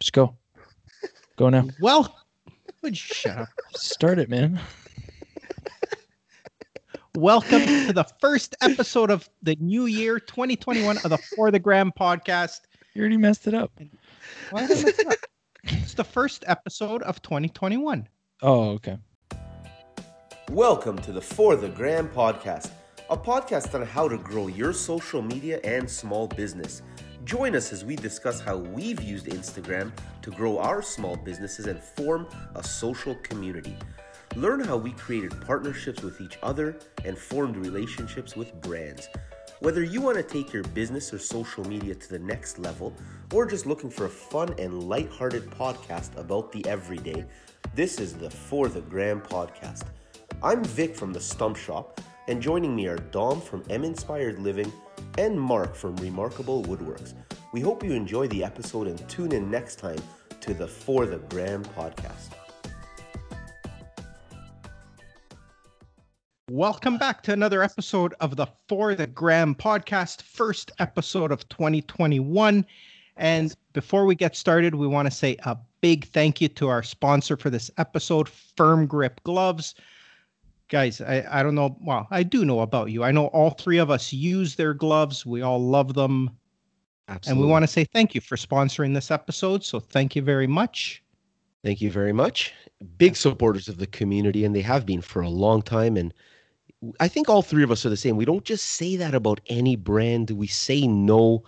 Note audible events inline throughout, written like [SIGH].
Just go. Go now. Well, [LAUGHS] would you shut up? Start it, man. Welcome to the first episode of the new year 2021 of the For the Gram podcast. You already messed it up. Why did I mess it up? It's the first episode of 2021. Oh, okay. Welcome to the For the Gram podcast, a podcast on how to grow your social media and small business. Join us as we discuss how we've used Instagram to grow our small businesses and form a social community. Learn how we created partnerships with each other and formed relationships with brands. Whether you want to take your business or social media to the next level, or just looking for a fun and light-hearted podcast about the everyday, this is the For the Gram podcast. I'm Vic from the Stump Shop, and joining me are Dom from M Inspired Living and Mark from Remarkable Woodworks. We hope you enjoy the episode and tune in next time to the For the Gram podcast. Welcome back to another episode of the For the Gram podcast, first episode of 2021. And before we get started, we want to say a big thank you to our sponsor for this episode, Firm Grip Gloves. Guys, I, I don't know. Well, I do know about you. I know all three of us use their gloves. We all love them. Absolutely. And we want to say thank you for sponsoring this episode. So thank you very much. Thank you very much. Big supporters of the community, and they have been for a long time. And I think all three of us are the same. We don't just say that about any brand. We say no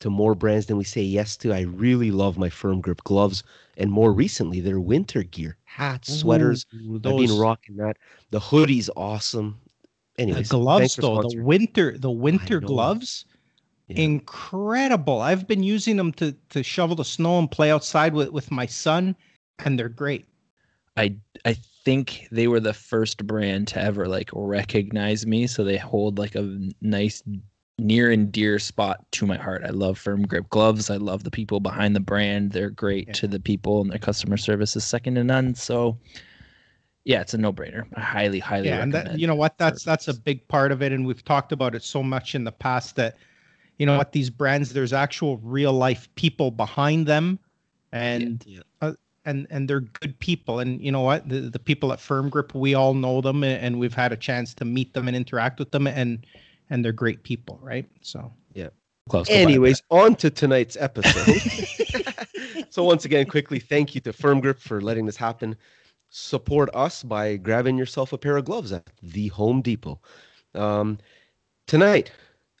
to more brands than we say yes to. I really love my firm grip gloves, and more recently, their winter gear, hats, sweaters. Ooh, I've been rocking that. The hoodie's awesome. the Anyways, gloves though, the winter the winter gloves, Yeah. incredible. I've been using them to to shovel the snow and play outside with with my son, and they're great. I I think they were the first brand to ever like recognize me, so they hold like a nice near and dear spot to my heart. I love firm grip gloves. I love the people behind the brand. They're great Yeah. to the people and their customer service is second to none. So yeah, it's a no-brainer. I highly, highly yeah, and that you know what that's Firm that's a big part of it, and we've talked about it so much in the past that you know what these brands there's actual real life people behind them, and yeah. Uh, and and they're good people and you know what the, the people at firm grip we all know them a- and we've had a chance to meet them and interact with them and and they're great people right so Close. Go buy Anyways, on to tonight's episode. [LAUGHS] so once again, quickly, thank you to Firm Grip for letting this happen. Support us by grabbing yourself a pair of gloves at the Home Depot. Um, tonight,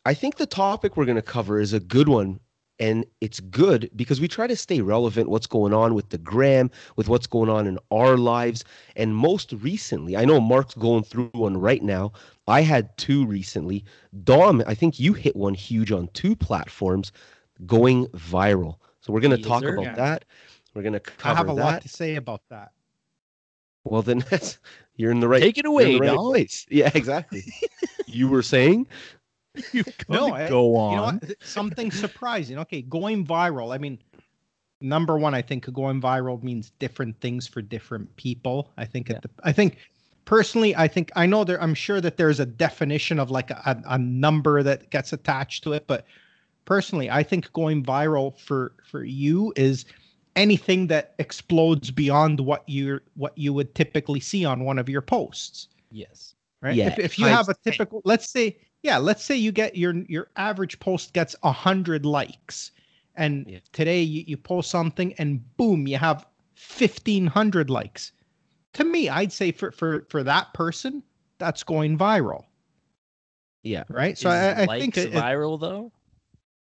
I think the topic we're going to cover is a good one. And it's good because we try to stay relevant what's going on with the gram, with what's going on in our lives. And most recently, I know Mark's going through one right now. I had two recently. Dom, I think you hit one huge on two platforms going viral. So we're going to talk sir. about Yeah. that. We're going to cover that. i have a that. lot to say about that Well, then that's, [LAUGHS] you're in the right. Take it away, right Dom. place. [LAUGHS] Yeah, exactly. [LAUGHS] you were saying? [LAUGHS] You No, I- go you know on. what? something surprising okay going viral i mean number one i think going viral means different things for different people i think Yeah. at the, i think personally i think i know there i'm sure that there's a definition of like a, a number that gets attached to it but personally i think going viral for for you is anything that explodes beyond what you what you would typically see on one of your posts Yes. right? Yeah, if, if you have a typical, let's say, yeah, let's say you get your your average post gets a hundred likes, and Yeah. today you, you post something and boom, you have fifteen hundred likes. To me, I'd say for for for that person, that's going viral, Yeah. right? So Is I, I think it, viral though.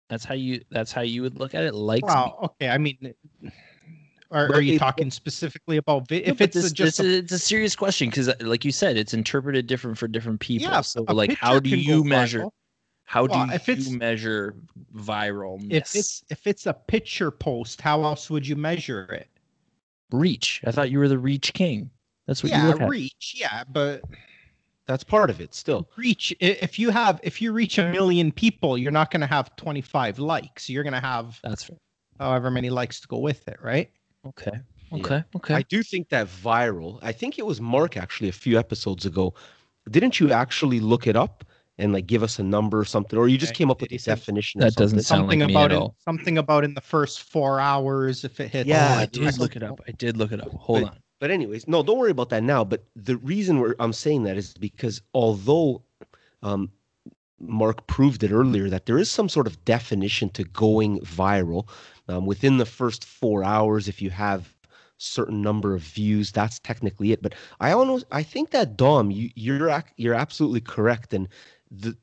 That's how you. That's how you would look at it. Likes. well, okay. I mean, are, are you talking specifically about vi- No, if it's a- just this a it's a serious question because, uh, like you said, it's interpreted different for different people. Yeah, so, like, how do you measure? viral. How do if you it's- measure viral? if it's if it's a picture post, how else would you measure it? reach, I thought you were the reach king. That's what you Yeah, look at. reach. Yeah, but That's part of it still. reach if you have if you reach a million people you're not going to have 25 likes you're going to have That's fair. however many likes to go with it right Okay. Yeah. Okay. Okay. I do think that viral, I think it was Mark actually a few episodes ago. Didn't you actually look it up and like give us a number or something, or you just Okay. came up with He a definition. or That doesn't something. sound like something me about at in, all. something about in the first four hours if it hits. Yeah, oh, I I did do. look it up. I did look it up. Hold But- on. But anyways, no, don't worry about that now. But the reason we're, I'm saying that is because although um, Mark proved it earlier that there is some sort of definition to going viral um, within the first four hours. If you have certain number of views, that's technically it. But I almost I think that Dom, you, you're ac- you're absolutely correct, and the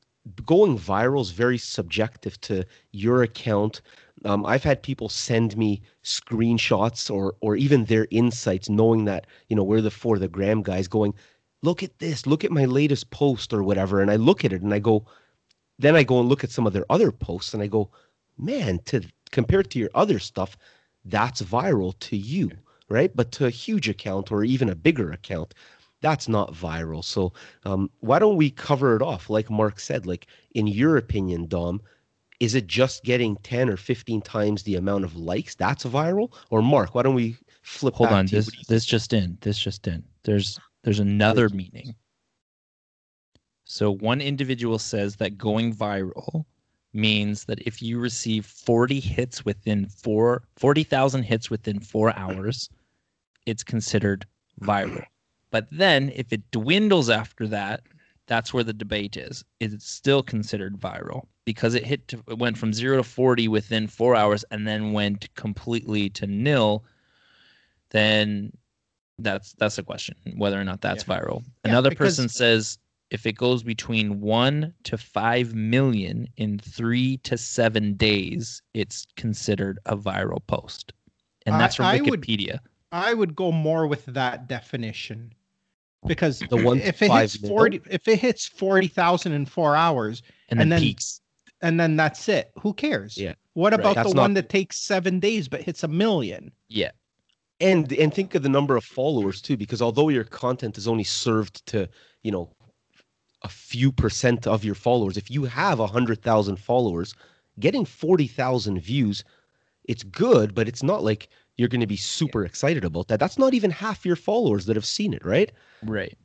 going viral is very subjective to your account. Um, I've had people send me screenshots or or even their insights, knowing that you know we're the for the gram guys, going, look at this, look at my latest post or whatever, and I look at it and I go, then I go and look at some of their other posts and I go, man, to compared to your other stuff, that's viral to you, right? But to a huge account or even a bigger account, that's not viral. So um, why don't we cover it off, like Mark said? Like in your opinion, Dom, is it just getting 10 or 15 times the amount of likes that's viral or mark why don't we flip Hold on. to? This this just in. This just in. There's there's another meaning. So one individual says that going viral means that if you receive 40 hits within four 40,000 hits within 4 hours, it's considered viral. But then if it dwindles after that, that's where the debate is. Is it still considered viral? Because it hit to, it went from 0 to 40 within 4 hours and then went completely to nil, then that's that's a question whether or not that's viral. Yeah, Another person says if it goes between 1 to 5 million in 3 to 7 days, it's considered a viral post. And that's from I would- Wikipedia. I would go more with that definition because The one if it hits five mil? forty, if it hits forty thousand in four hours, and then, and then- peaks. and then that's it, who cares? Yeah. What Right. about That's the not- one that takes seven days but hits a million? Yeah. and and think of the number of followers too because although your content is only served to you know a few percent of your followers if you have a hundred thousand followers getting 40,000 views it's good but it's not like you're going to be super excited about that that's not even half your followers that have seen it right Right.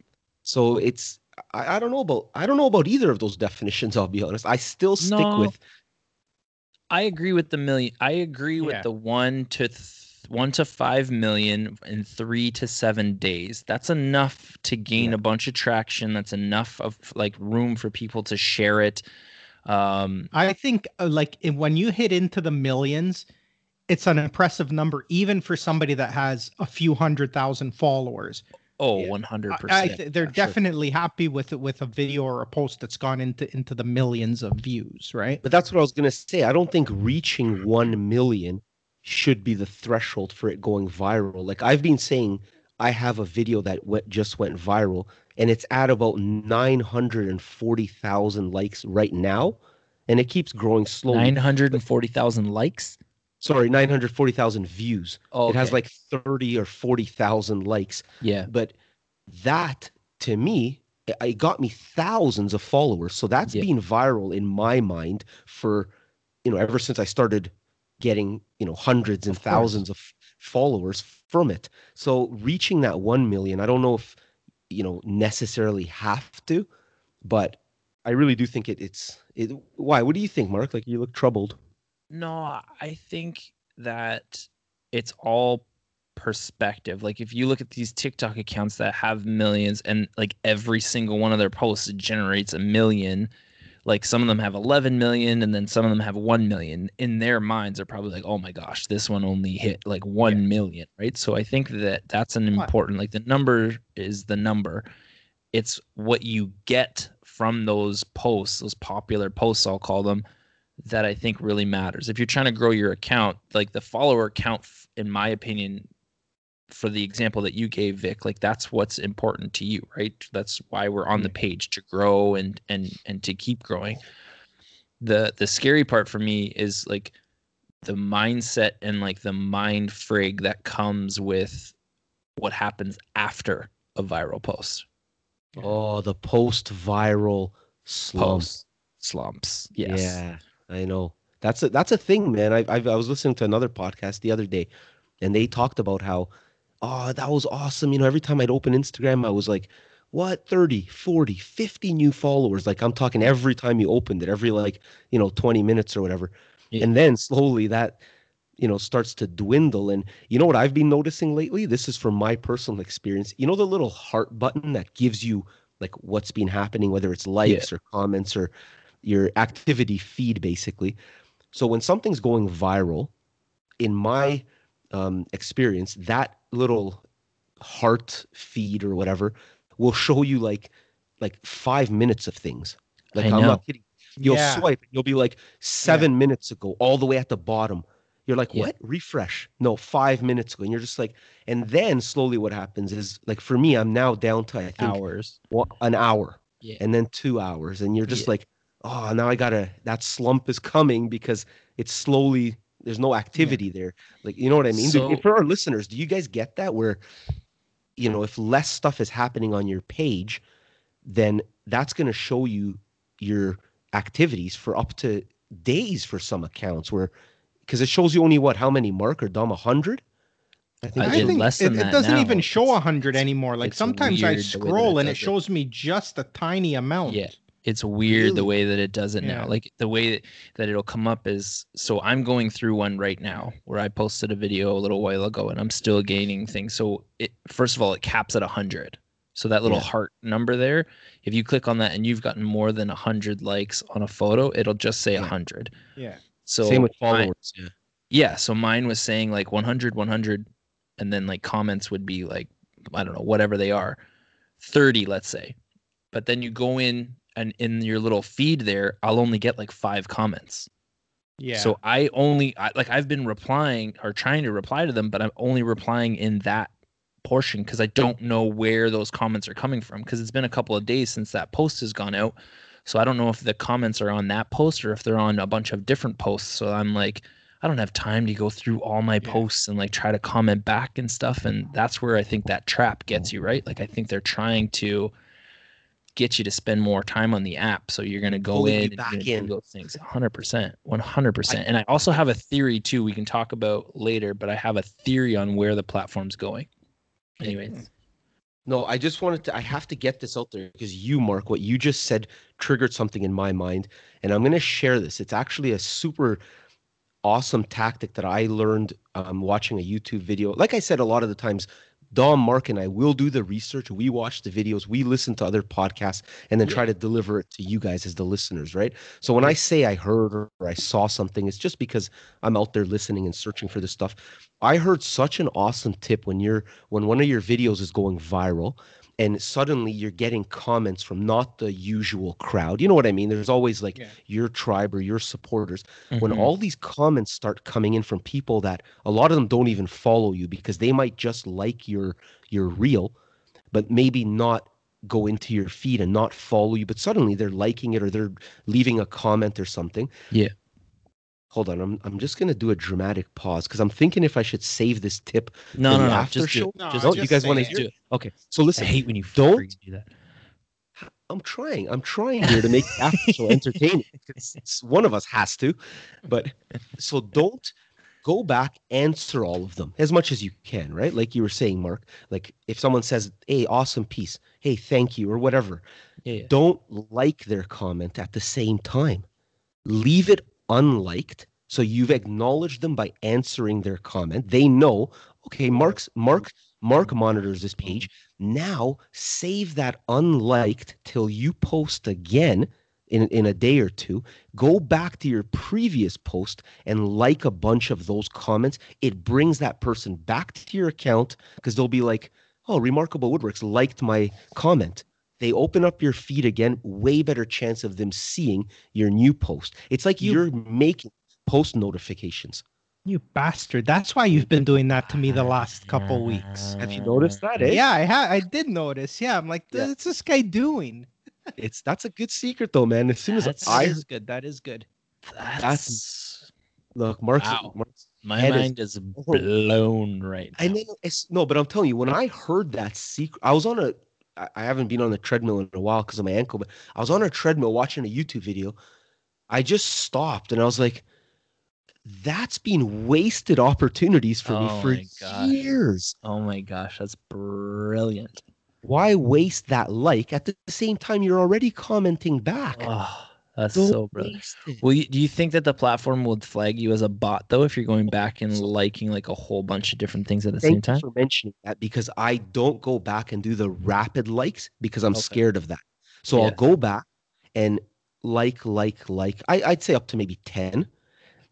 so it's I, I don't know about i don't know about either of those definitions [LAUGHS] i'll be honest i still stick No. with I agree with the million. I agree with Yeah. the one to th- one to five million in three to seven days. That's enough to gain Yeah. a bunch of traction. That's enough of like room for people to share it. Um, I think uh, like when you hit into the millions, it's an impressive number, even for somebody that has a few hundred thousand followers. oh, one hundred I, I percent. they're yeah, sure. definitely happy with it with a video or a post that's gone into into the millions of views, right? But that's what I was gonna say. I don't think reaching one million should be the threshold for it going viral. Like I've been saying, I have a video that went, just went viral, and it's at about nine hundred and forty thousand likes right now, and it keeps growing slowly. Nine hundred and forty thousand likes. Sorry, nine hundred forty thousand views. Oh, It has like thirty or forty thousand likes, yeah. but that to me it- it got me thousands of followers so that's Yeah. been viral in my mind for you know ever since i started getting you know hundreds and Of course. thousands of followers from it so reaching that 1 million i don't know if you know necessarily have to but i really do think it, it's it why what do you think mark like you look troubled No, I think that it's all perspective. Like if you look at these TikTok accounts that have millions and like every single one of their posts generates a million, like some of them have 11 million and then some of them have 1 million. In their minds are probably like, "Oh my gosh, this one only hit like one million," right? So I think that that's an important like the number is the number. It's what you get from those posts, those popular posts I'll call them that I think really matters. If you're trying to grow your account, like the follower count, in my opinion, for the example that you gave, Vic, like that's what's important to you, right? That's why we're on the mm-hmm. page to grow and and and to keep growing. The the scary part for me is like the mindset and like the mind frig that comes with what happens after a viral post. oh the post viral slump Post slumps. Yes. Yeah, I know. That's a that's a thing, man. I I've, I was listening to another podcast the other day, and they talked about how, oh, that was awesome. You know, every time I'd open Instagram, I was like, what? 30 40 50 new followers. Like i'm talking every time you opened it every like you know 20 minutes or whatever. Yeah. and then slowly that you know starts to dwindle. And you know what i've been noticing lately? This is from my personal experience. You know the little heart button that gives you like what's been happening whether it's likes or comments or your activity feed basically? So when something's going viral in my um, experience that little heart feed or whatever will show you like like five minutes of things like I i'm know. not kidding you'll Yeah. swipe and you'll be like seven minutes ago all the way at the bottom you're like Yeah. what refresh no five minutes ago and you're just like and then slowly what happens is like for me i'm now down to i think Hours. one, an hour Yeah. and then two hours and you're just Yeah. like oh now i gotta that slump is coming because it's slowly there's no activity there like you know what i mean Do- So- for our listeners do you guys get that where you know if less stuff is happening on your page then that's going to show you your activities for up to days for some accounts where because it shows you only what how many mark or Dom 100 i think I I it's did think less it, than it that doesn't now. even show It's- a hundred anymore. Like sometimes I weird the way that it scroll and it it. shows me just a tiny amount. Yeah. It's weird the way that it does it Yeah. now. Like the way that, that it'll come up is so I'm going through one right now where I posted a video a little while ago and I'm still gaining things. So it first of all it caps at 100. So that little Yeah. heart number there, if you click on that and you've gotten more than 100 likes on a photo, it'll just say Yeah. 100. Yeah. So same with mine- followers yeah yeah, so mine was saying like 100 100 and then like comments would be like I don't know, whatever they are. 30 let's say. But then you go in and in your little feed there, I'll only get like 5 comments. Yeah. So I only I, like I've been replying or trying to reply to them, but I'm only replying in that portion because I don't know where those comments are coming from because it's been a couple of days since that post has gone out. So I don't know if the comments are on that post or if they're on a bunch of different posts. So I'm like, I don't have time to go through all my Yeah. posts and like try to comment back and stuff. And that's where I think that trap gets oh. you, right? Like I think they're trying to get you to spend more time on the app. So you're going to go in and back in. do those things 100%. 100%. And I also have a theory too, we can talk about later, but I have a theory on where the platform's going. Anyways. No, I just wanted to. I have to get this out there because you, Mark, what you just said triggered something in my mind, and I'm going to share this. It's actually a super awesome tactic that I learned um, watching a YouTube video. Like I said, a lot of the times, Dom, Mark, and I will do the research. We watch the videos, we listen to other podcasts, and then try to deliver it to you guys as the listeners, right? So when I say I heard or I saw something, it's just because I'm out there listening and searching for this stuff. I heard such an awesome tip when you're when one of your videos is going viral and suddenly you're getting comments from not the usual crowd. You know what I mean? There's always like Yeah. your tribe or your supporters. When Mhm. all these comments start coming in from people that a lot of them don't even follow you because they might just like your your reel, but maybe not go into your feed and not follow you, but suddenly they're liking it or they're leaving a comment or something. Yeah. Hold on, I'm I'm just gonna do a dramatic pause because I'm thinking if I should save this tip no, no, no, after just do show. it. No, Just Oh, you guys want to hear? do it? Okay, so listen. I listen. hate when you don't- do that. I'm trying. I'm trying here to make the after show [LAUGHS] entertaining. It's, it's- one of us has to, but [LAUGHS] so don't go back answer all of them as much as you can, right? Like you were saying, Mark. Like if someone says, "Hey, awesome piece," "Hey, thank you," or whatever, Yeah, yeah. don't like their comment at the same time. Leave it unliked. So you've acknowledged them by answering their comment. They know, okay, Mark's Mark Mark monitors this page. Now save that unliked till you post again in, in a day or two. Go back to your previous post and like a bunch of those comments. It brings that person back to your account because they'll be like, oh, Remarkable Woodworks liked my comment they open up your feed again, way better chance of them seeing your new post. It's like You- you're making post notifications. You bastard. That's why you've been doing that to me the last couple weeks. Have you noticed that, eh? Yeah, I ha- I did notice. Yeah, I'm like, Yeah. what's this guy doing? It's that's a good secret though, man. As soon as That's- I That is good. That is good. That's look, Mark's, Wow. Mark's my head is- mind is, blown right now. I know it's no, but I'm telling you, when I heard that secret, I was on a. I haven't been on the treadmill in a while because of my ankle, but I was on a treadmill watching a YouTube video. I just stopped and I was like, "That's been wasted opportunities for Oh me for years." Oh my gosh, that's brilliant. why waste that like at the same time you're already commenting back? Oh, that's Don't so brilliant. Well, you, do you think that the platform would flag you as a bot though if you're going back and liking like a whole bunch of different things at the Thank same time? for mentioning that because I don't go back and do the rapid likes because I'm Okay. scared of that. So Yeah. I'll go back and like, like, like. I, I'd say up to maybe 10.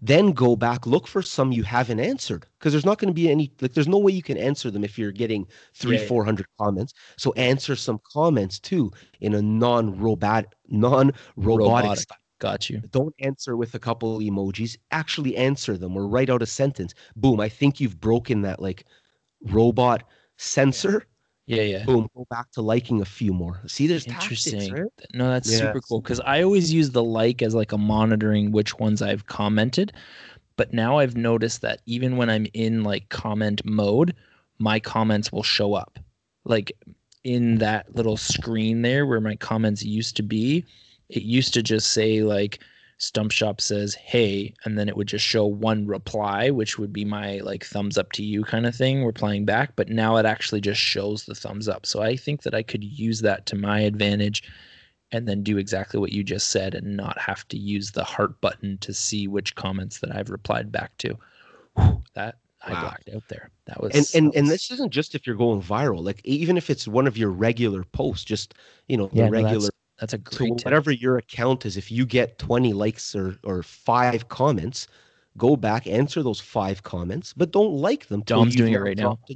Then go back, look for some you haven't answered because there's not going to be any, like, there's no way you can answer them if you're getting three, Yeah, yeah. 400 comments. So answer some comments too in a non robot, non robotic Robotic. style. Got you. Don't answer with a couple emojis. Actually answer them or write out a sentence. Boom. I think you've broken that like robot sensor. Yeah, yeah. Boom. Go back to liking a few more. See, there's tactics, Interesting. right? No, that's Yeah. super cool because I always use the like as like a monitoring which ones I've commented. But now I've noticed that even when I'm in like comment mode, my comments will show up. Like in that little screen there where my comments used to be, it used to just say like Stump Shop says, hey, and then it would just show one reply, which would be my like thumbs up to you kind of thing, replying back. But now it actually just shows the thumbs up. So I think that I could use that to my advantage and then do exactly what you just said and not have to use the heart button to see which comments that I've replied back to. Whew, that I Wow. blacked out there. That was And and that and this isn't just if you're going viral. Like even if it's one of your regular posts, just you know, Yeah, the regular that's a so great tip. whatever your account is, if you get 20 likes or or five comments, go back, answer those five comments, but don't like them. till Dom's doing it right now. dropped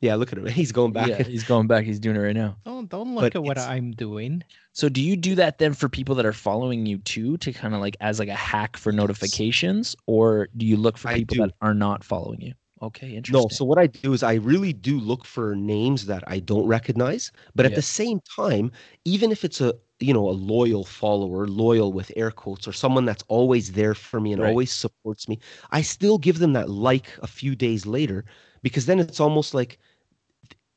Yeah, look at him. [LAUGHS] He's going back. Yeah, he's going back. He's doing it right now. Don't don't look But at what I'm doing. So do you do that then for people that are following you too to kind of like as like a hack for notifications or do you look for people that are not following you? Okay, interesting. No, so what I do is I really do look for names that I don't recognize, but at Yeah. the same time, even if it's a you know a loyal follower, loyal with air quotes, or someone that's always there for me and Right. always supports me, I still give them that like a few days later because then it's almost like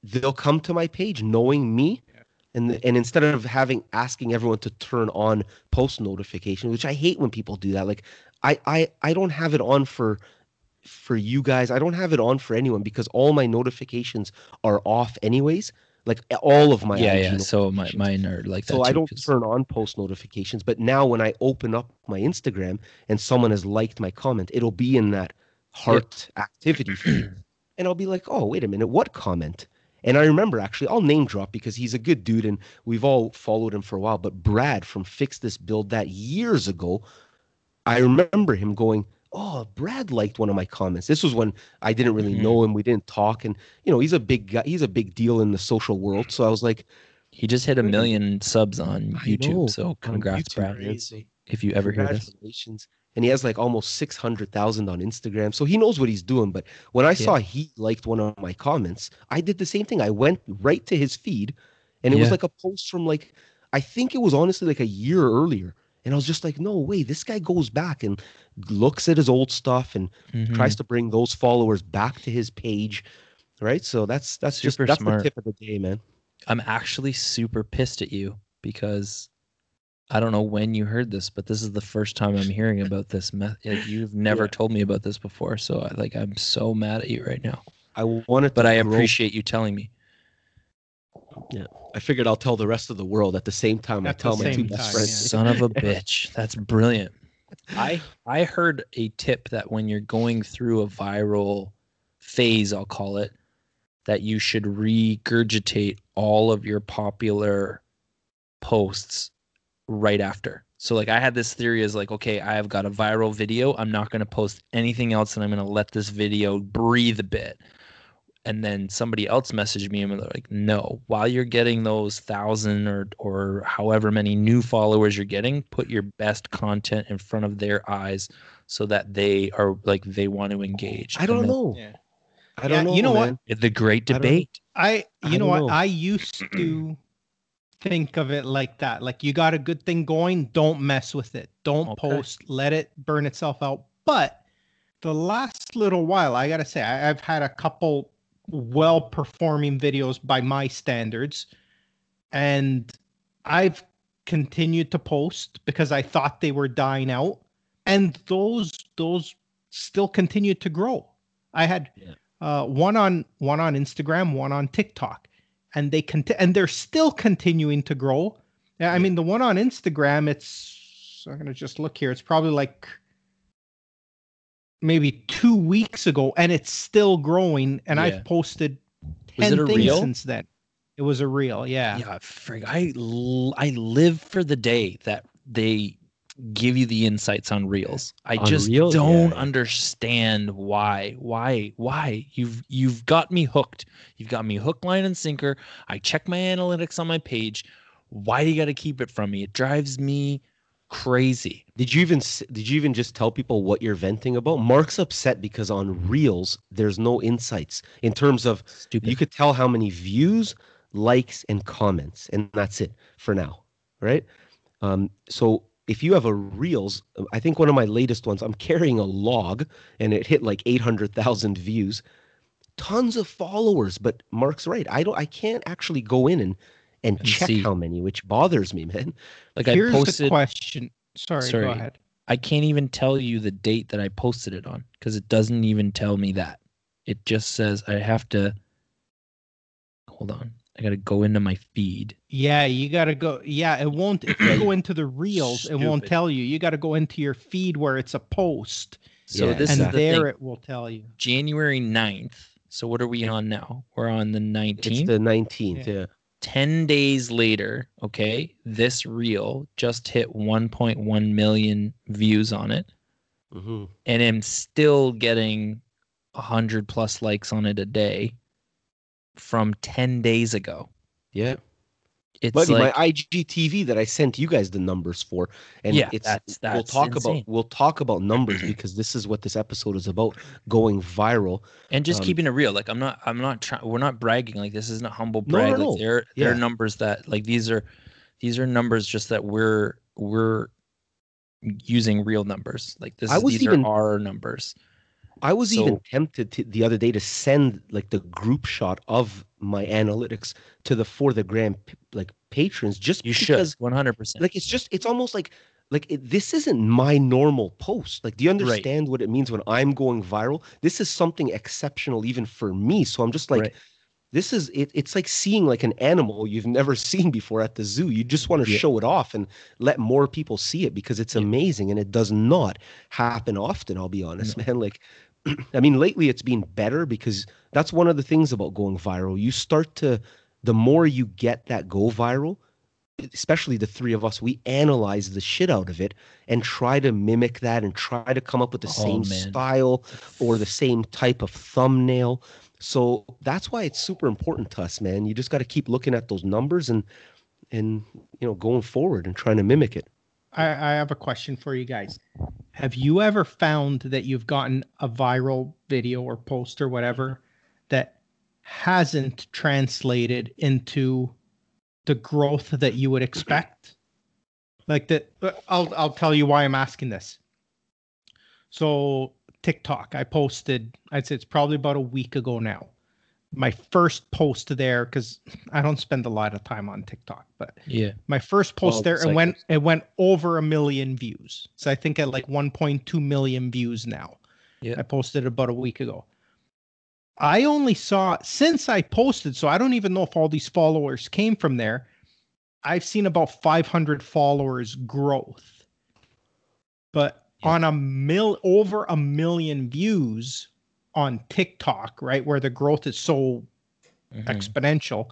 they'll come to my page knowing me. And, and instead of having asking everyone to turn on post notifications, which I hate when people do that. Like I I I don't have it on for for you guys. I don't have it on for anyone because all my notifications are off anyways. Like all of my yeah, IG yeah. So my mine are like that So I too, don't 'cause- turn on post notifications, but now when I open up my Instagram and someone has liked my comment, it'll be in that heart activity feed. [CLEARS THROAT] And I'll be like, oh, wait a minute, what comment? And I remember actually, I'll name drop because he's a good dude and we've all followed him for a while. But Brad from Fix This Build That years ago, I remember him going, Oh, Brad liked one of my comments. This was when I didn't really Mhm. know him. We didn't talk. And, you know, he's a big guy. He's a big deal in the social world. So I was like, He just hit a Really? million subs on YouTube. So congrats, YouTube, Brad. crazy. If you ever hear this. And he has like almost 600,000 on Instagram. So he knows what he's doing. But when I saw he liked one of my comments, I did the same thing. I went right to his feed and it was like a post from like, I think it was honestly like a year earlier. And I was just like, no way, this guy goes back and looks at his old stuff and Mhm. tries to bring those followers back to his page. Right. So that's that's just Super that's smart. the tip of the day, man. I'm actually super pissed at you because I don't know when you heard this, but this is the first time I'm hearing [LAUGHS] about this. Me- like, you've never Yeah. told me about this before, so I, like I'm so mad at you right now. I wanted But I grow- appreciate you telling me. I figured I'll tell the rest of the world at the same time I At the tell my two best friends. yeah. Son of a bitch. That's brilliant. I I heard a tip that when you're going through a viral phase, I'll call it, that you should regurgitate all of your popular posts right after. So like I had this theory is like, okay, I have got a viral video. I'm not going to post anything else and I'm going to let this video breathe a bit. And then somebody else messaged me and they're like, no, while you're getting those thousand or or however many new followers you're getting, put your best content in front of their eyes so that they are like they want to engage. I don't then- know. Yeah. I don't Yeah, know. you know what? The great I don't know. debate. I I you know what? know. I used to think of it like that. Like you got a good thing going, don't mess with it. Don't Okay. post, let it burn itself out. But the last little while, I gotta say, I, I've had a couple well performing videos by my standards. And I've continued to post because I thought they were dying out. And those those still continued to grow. I had Yeah. uh, one on one on Instagram, one on TikTok, and they cont- and they're still continuing to grow. Yeah, I mean the one on Instagram, it's I'm gonna just look here. It's probably like maybe two weeks ago, and it's still growing. And Yeah. I've posted Was ten it a things reel? since then. It was a reel, yeah. Yeah, frig, I l- I live for the day that they give you the insights on reels. I On just Reels? don't Yeah. understand why. Why? Why? You've you've got me hooked. You've got me hook, line, and sinker. I check my analytics on my page. Why do you got to keep it from me? It drives me crazy. Did you even did you even just tell people what you're venting about? Mark's upset because on Reels there's no insights in terms of Stupid. you could tell how many views, likes, and comments, and that's it for now, right? Um, so if you have a Reels, I think one of my latest ones, I'm carrying a log, and it hit like 800,000 views, tons of followers. But Mark's right, I don't, I can't actually go in and and, And check see. how many, which bothers me, man. [LAUGHS] like I Here's the posted. question. Sorry, Sorry. go ahead. I can't even tell you the date that I posted it on because it doesn't even tell me that. It just says I have to. Hold on. I got to go into my feed. Yeah, you gotta go. Yeah, it won't. If you go [CLEARS THROAT] into the reels, it won't tell you. You gotta go into your feed where it's a post, So Yeah, this and is the there thing. it will tell you. January 9th. So what are we on now? We're on the It's 19th. the 19th, yeah. 10 days later, okay, this reel just hit 1.1 million views on it. hmm And I'm still getting 100 plus likes on it a day from 10 days ago. Yeah. It's Buddy, like, my IGTV that I sent you guys the numbers for, and Yeah, it's that's- we'll talk insane. about we'll talk about numbers because this is what this episode is about, going viral. and just um, keeping it real. Like I'm not, I'm not trying. We're not bragging. Like this isn't a humble No, no, brag. no. Like they're Yeah. they're numbers that like these are, these are numbers just that we're we're using real numbers. Like this, I is, was these even- are our numbers. I was even tempted to, the other day to send like the group shot of my analytics to the for the gram like patrons just You should 100. percent like it's just it's almost like like it, this isn't my normal post like do you understand what it means when i'm going viral this is something exceptional even for me so i'm just like Right. this is it, it's like seeing like an animal you've never [LAUGHS] seen before at the zoo you just want to Yeah. show it off and let more people see it because it's Yeah. amazing and it does not happen often i'll be honest man like [CLEARS THROAT] i mean lately it's been better because that's one of the things about going viral. You start to the more you get that go viral especially the three of us we analyze the shit out of it and try to mimic that and try to come up with the Oh, same man. style or the same type of thumbnail. So that's why it's super important to us man. You just got to keep looking at those numbers and and you know going forward and trying to mimic it I, I have a question for you guys. Have you ever found that you've gotten a viral video or post or whatever that hasn't translated into the growth that you would expect? Like that, I'll I'll tell you why I'm asking this. So TikTok, I posted. I'd say it's probably about a week ago now. My first post there, because I don't spend a lot of time on TikTok, but Yeah. my first post Well, there it's it like- went it went over a million views so i think at like 1.2 million views now Yeah. i posted about a week ago i only saw since i posted so i don't even know if all these followers came from there i've seen about 500 followers growth but Yeah. on a mil over a million views on tiktok right where the growth is so Mhm. exponential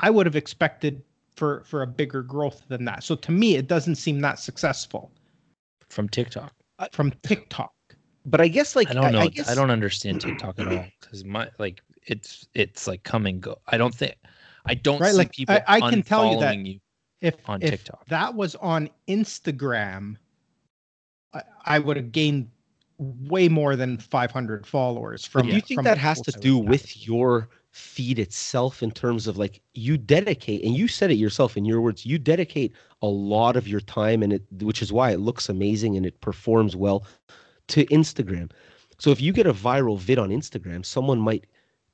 i would have expected for for a bigger growth than that so to me it doesn't seem that successful From TikTok. from tiktok but i guess like I don't know. I, guess, I don't understand TikTok at all because my like it's it's like come and go. I don't think I don't Right, see like, people I- I can tell you that- you. if On if TikTok. that was on instagram i, I would have gained way more than 500 followers from do you think from that has to do with your feed itself in terms of like you dedicate and you said it yourself in your words you dedicate a lot of your time and it which is why it looks amazing and it performs well to Instagram. So if you get a viral vid on Instagram, someone might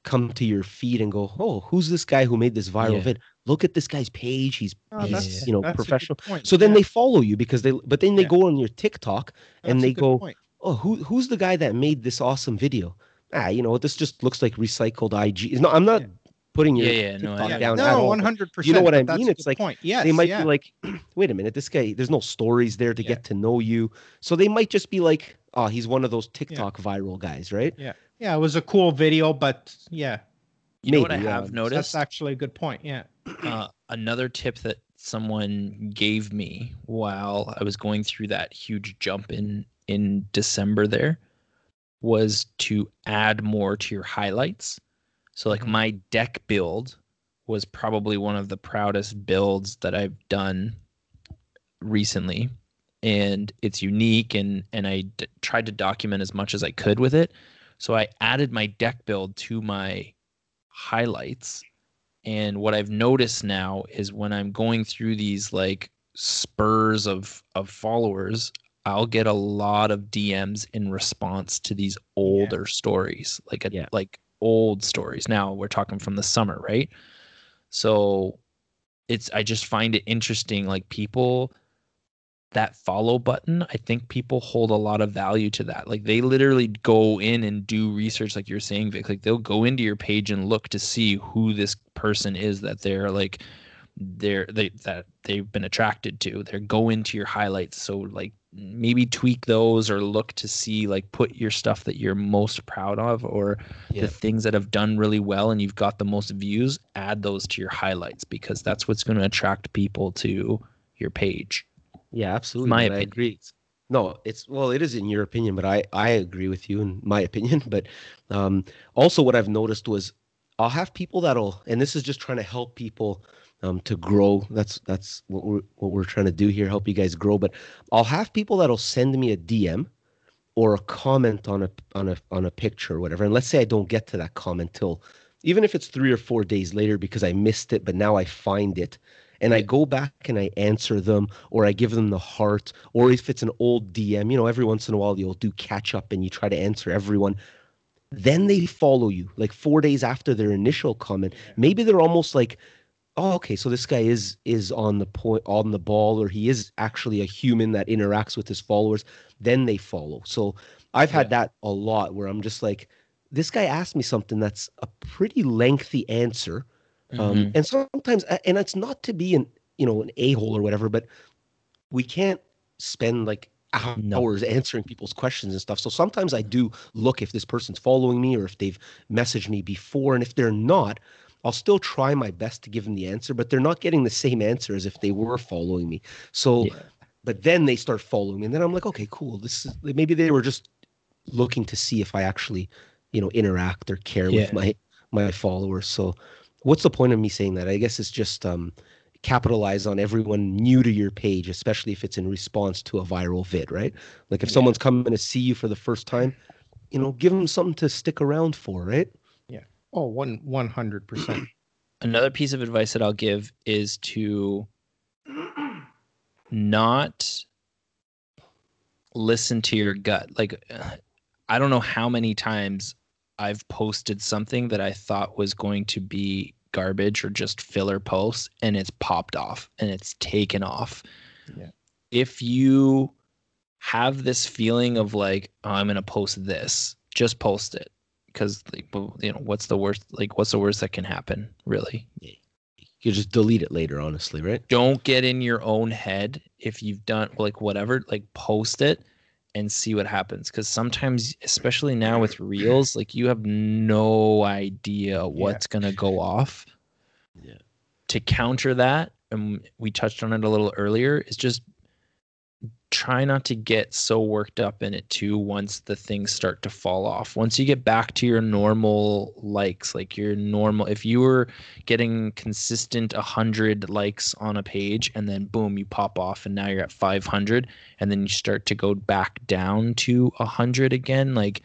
come to your feed and go, "Oh, who's this guy who made this viral Yeah. vid? Look at this guy's page. He's Oh, Yeah, that's, yeah. you know that's a good professional." So then Yeah, they follow you because they but then they Yeah. go on your TikTok and that's a they go, point. Oh, who who's the guy that made this awesome video? Ah, you know, this just looks like recycled IG. No, I'm not Yeah. putting your Yeah, yeah, no, I TikTok get down at no, one hundred percent. You know what I mean? It's like point. Yes, they might yeah. be like, [CLEARS THROAT] wait a minute, this guy, there's no stories there to Yeah. get to know you. So they might just be like, oh, he's one of those TikTok viral guys, right? yeah, yeah. it was a cool video, but yeah, You know what I Maybe, yeah. have noticed. that's actually a good point. Yeah, uh, another tip that someone gave me while I was going through that huge jump in in December there was to add more to your highlights. So like Mhm. my deck build was probably one of the proudest builds that I've done recently and it's unique and and I d- tried to document as much as I could with it. So I added my deck build to my highlights and what I've noticed now is when I'm going through these like spurs of of followers, I'll get a lot of DMs in response to these older stories, like a, Yeah. like old stories. Now we're talking from the summer, right? So it's I just find it interesting like people that follow button, I think people hold a lot of value to that. Like they literally go in and do research, like you're saying, Vic. Like they'll go into your page and look to see who this person is that they're like they're they that they've been attracted to. They're go into your highlights. So like maybe tweak those or look to see like put your stuff that you're most proud of or Yeah. the things that have done really well and you've got the most views, add those to your highlights because that's what's going to attract people to your page. Yeah, absolutely. my and I agree. No, it's well, it is in your opinion, but I I agree with you in my [LAUGHS] opinion. But um, also, what I've noticed was I'll have people that'll, and this is just trying to help people um, to grow. That's that's what we're what we're trying to do here, help you guys grow. But I'll have people that'll send me a DM or a comment on a on a on a picture or whatever. And let's say I don't get to that comment till even if it's three or four days later because I missed it, but now I find it. And I go back and I answer them, or I give them the heart, or if it's an old DM, you know, every once in a while you'll do catch up and you try to answer everyone. Then they follow you like four days after their initial comment. Maybe they're almost like, oh, okay, so this guy is is on the point, on the ball, or he is actually a human that interacts with his followers. Then they follow. So I've had that a lot where I'm just like, this guy asked me something that's a pretty lengthy answer um, Mhm. and sometimes and it's not to be an you know an a-hole or whatever but we can't spend like No. hours answering people's questions and stuff so sometimes i do look if this person's following me or if they've messaged me before and if they're not i'll still try my best to give them the answer but they're not getting the same answer as if they were following me. So Yeah. but then they start following me and then i'm like okay cool. This is maybe they were just looking to see if i actually you know interact or care with my my followers. So what's the point of me saying that? I guess it's just um capitalize on everyone new to your page especially if it's in response to a viral vid right? Like if Yeah. someone's coming to see you for the first time you know give them something to stick around for right oh, one one hundred percent. [CLEARS THROAT] Another piece of advice that I'll give is to not listen to your gut. Like, I don't know how many times I've posted something that I thought was going to be garbage or just filler posts, and it's popped off and it's taken off. Yeah. If you have this feeling of like, oh, I'm going to post this, just post it. Because like, well, you know, what's the worst? Like, what's the worst that can happen? Really, you just delete it later honestly right don't get in your own head if you've done like whatever like post it and see what happens because sometimes especially now with reels like you have no idea what's going to go [LAUGHS] off Yeah. to counter that and we touched on it a little earlier is just try not to get so worked up in it too once the things start to fall off. Once you get back to your normal likes like your normal if you were getting consistent 100 likes on a page and then boom you pop off and now you're at 500 and then you start to go back down to 100 again like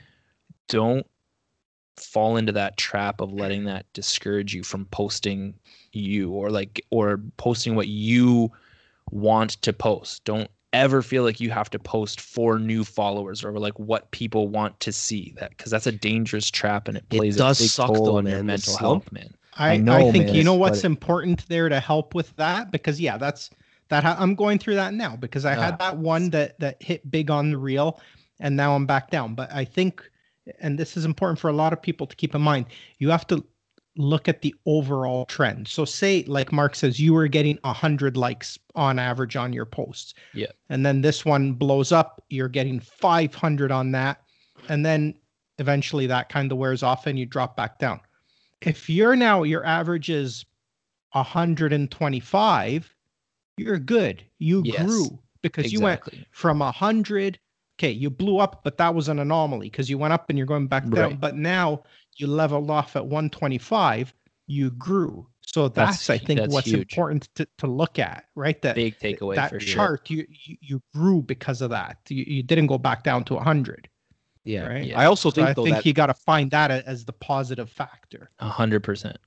don't fall into that trap of letting that discourage you from posting you or like or posting what you want to post. Don't ever feel like you have to post for new followers or like what people want to see that because that's a dangerous trap and it It plays does a big suck, toll though, on your man, the mental slump. health man I, I I, think man, you know what's important there to help with that because yeah, that's that ha- I'm going through that now because I had Ah. that one that that hit big on the reel and now I'm back down. But I think and this is important for a lot of people to keep in mind. You have to look at the overall trend. So say like Mark says you were getting 100 likes on average on your posts. Yeah. And then this one blows up, you're getting 500 on that and then eventually that kind of wears off and you drop back down. If you're now your average is 125, you're good. You Yes, grew because you went Exactly. from 100 okay you blew up but that was an anomaly because you went up and you're going back down Right. but now you leveled off at 125 you grew so that's, That's- i think that's what's huge. important to, to look at right that Big takeaway that for sure. chart you, you you grew because of that you, you didn't go back down to 100 Yeah. right Yeah. I also so think i though think that you got to find that as the positive factor hundred percent.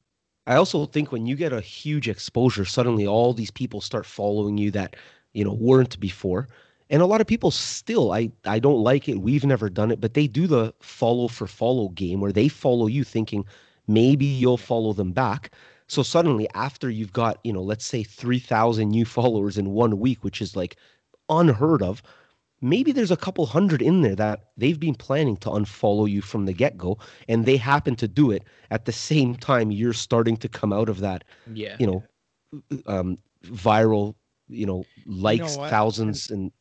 I also think when you get a huge exposure, suddenly all these people start following you that you know weren't before, and a lot of people still. I I don't like it. We've never done it, but they do the follow for follow game where they follow you, thinking maybe you'll follow them back. So suddenly, after you've got you know, let's say three thousand new [LAUGHS] followers in one week, which is like unheard of. Maybe there's a couple hundred in there that they've been planning to unfollow you from the get go, and they happen to do it at the same time you're starting to come out of that Yeah. you know um viral you know likes what? thousands and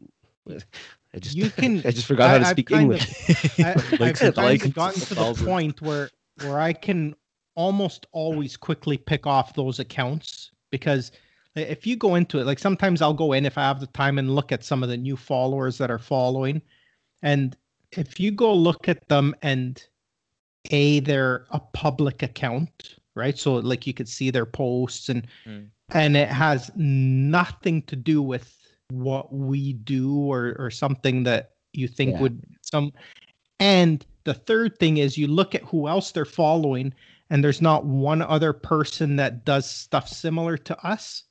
i just You can- [LAUGHS] i just forgot how to I- I've speak kind of- english [LAUGHS] I, [LAUGHS] I've and kind of gotten to the point where where I can almost always quickly pick off those accounts because if you go into it, like sometimes I'll go in if I have the time and look at some of the new followers that are following, and if you go look at them and a they're a public account, right? So like you could see their posts and Mm. and it has nothing to do with what we do or or something that you think Yeah. would some and the third thing is you look at who else they're following and there's not one other person that does stuff similar to us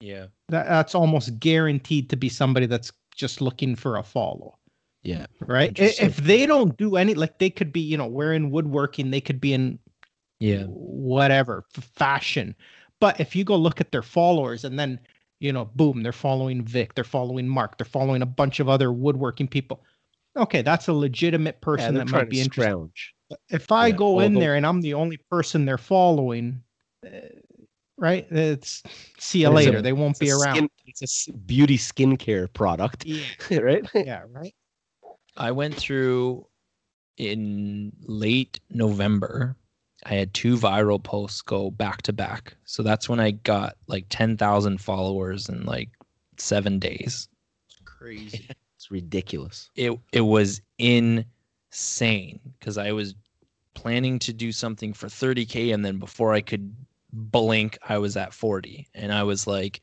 Yeah. that, that's almost guaranteed to be somebody that's just looking for a follow yeah right if they don't do any like they could be you know we're in woodworking they could be in Yeah. whatever f- fashion but if you go look at their followers and then you know boom they're following vic they're following mark they're following a bunch of other woodworking people. Okay that's a legitimate person they're that might be to interested. scrounge. If i Yeah, go in although- there and i'm the only person they're following uh, right it's see you What is it? later they won't be around. skin- it's a s- beauty skincare product yeah, [LAUGHS] right? Yeah right. I went through in late November. I had two viral posts go back to back. So that's when I got like 10,000 followers in like 7 days. crazy [LAUGHS] it's ridiculous It it was insane cuz I was planning to do something for 30k and then before I could blink I was at 40 and I was like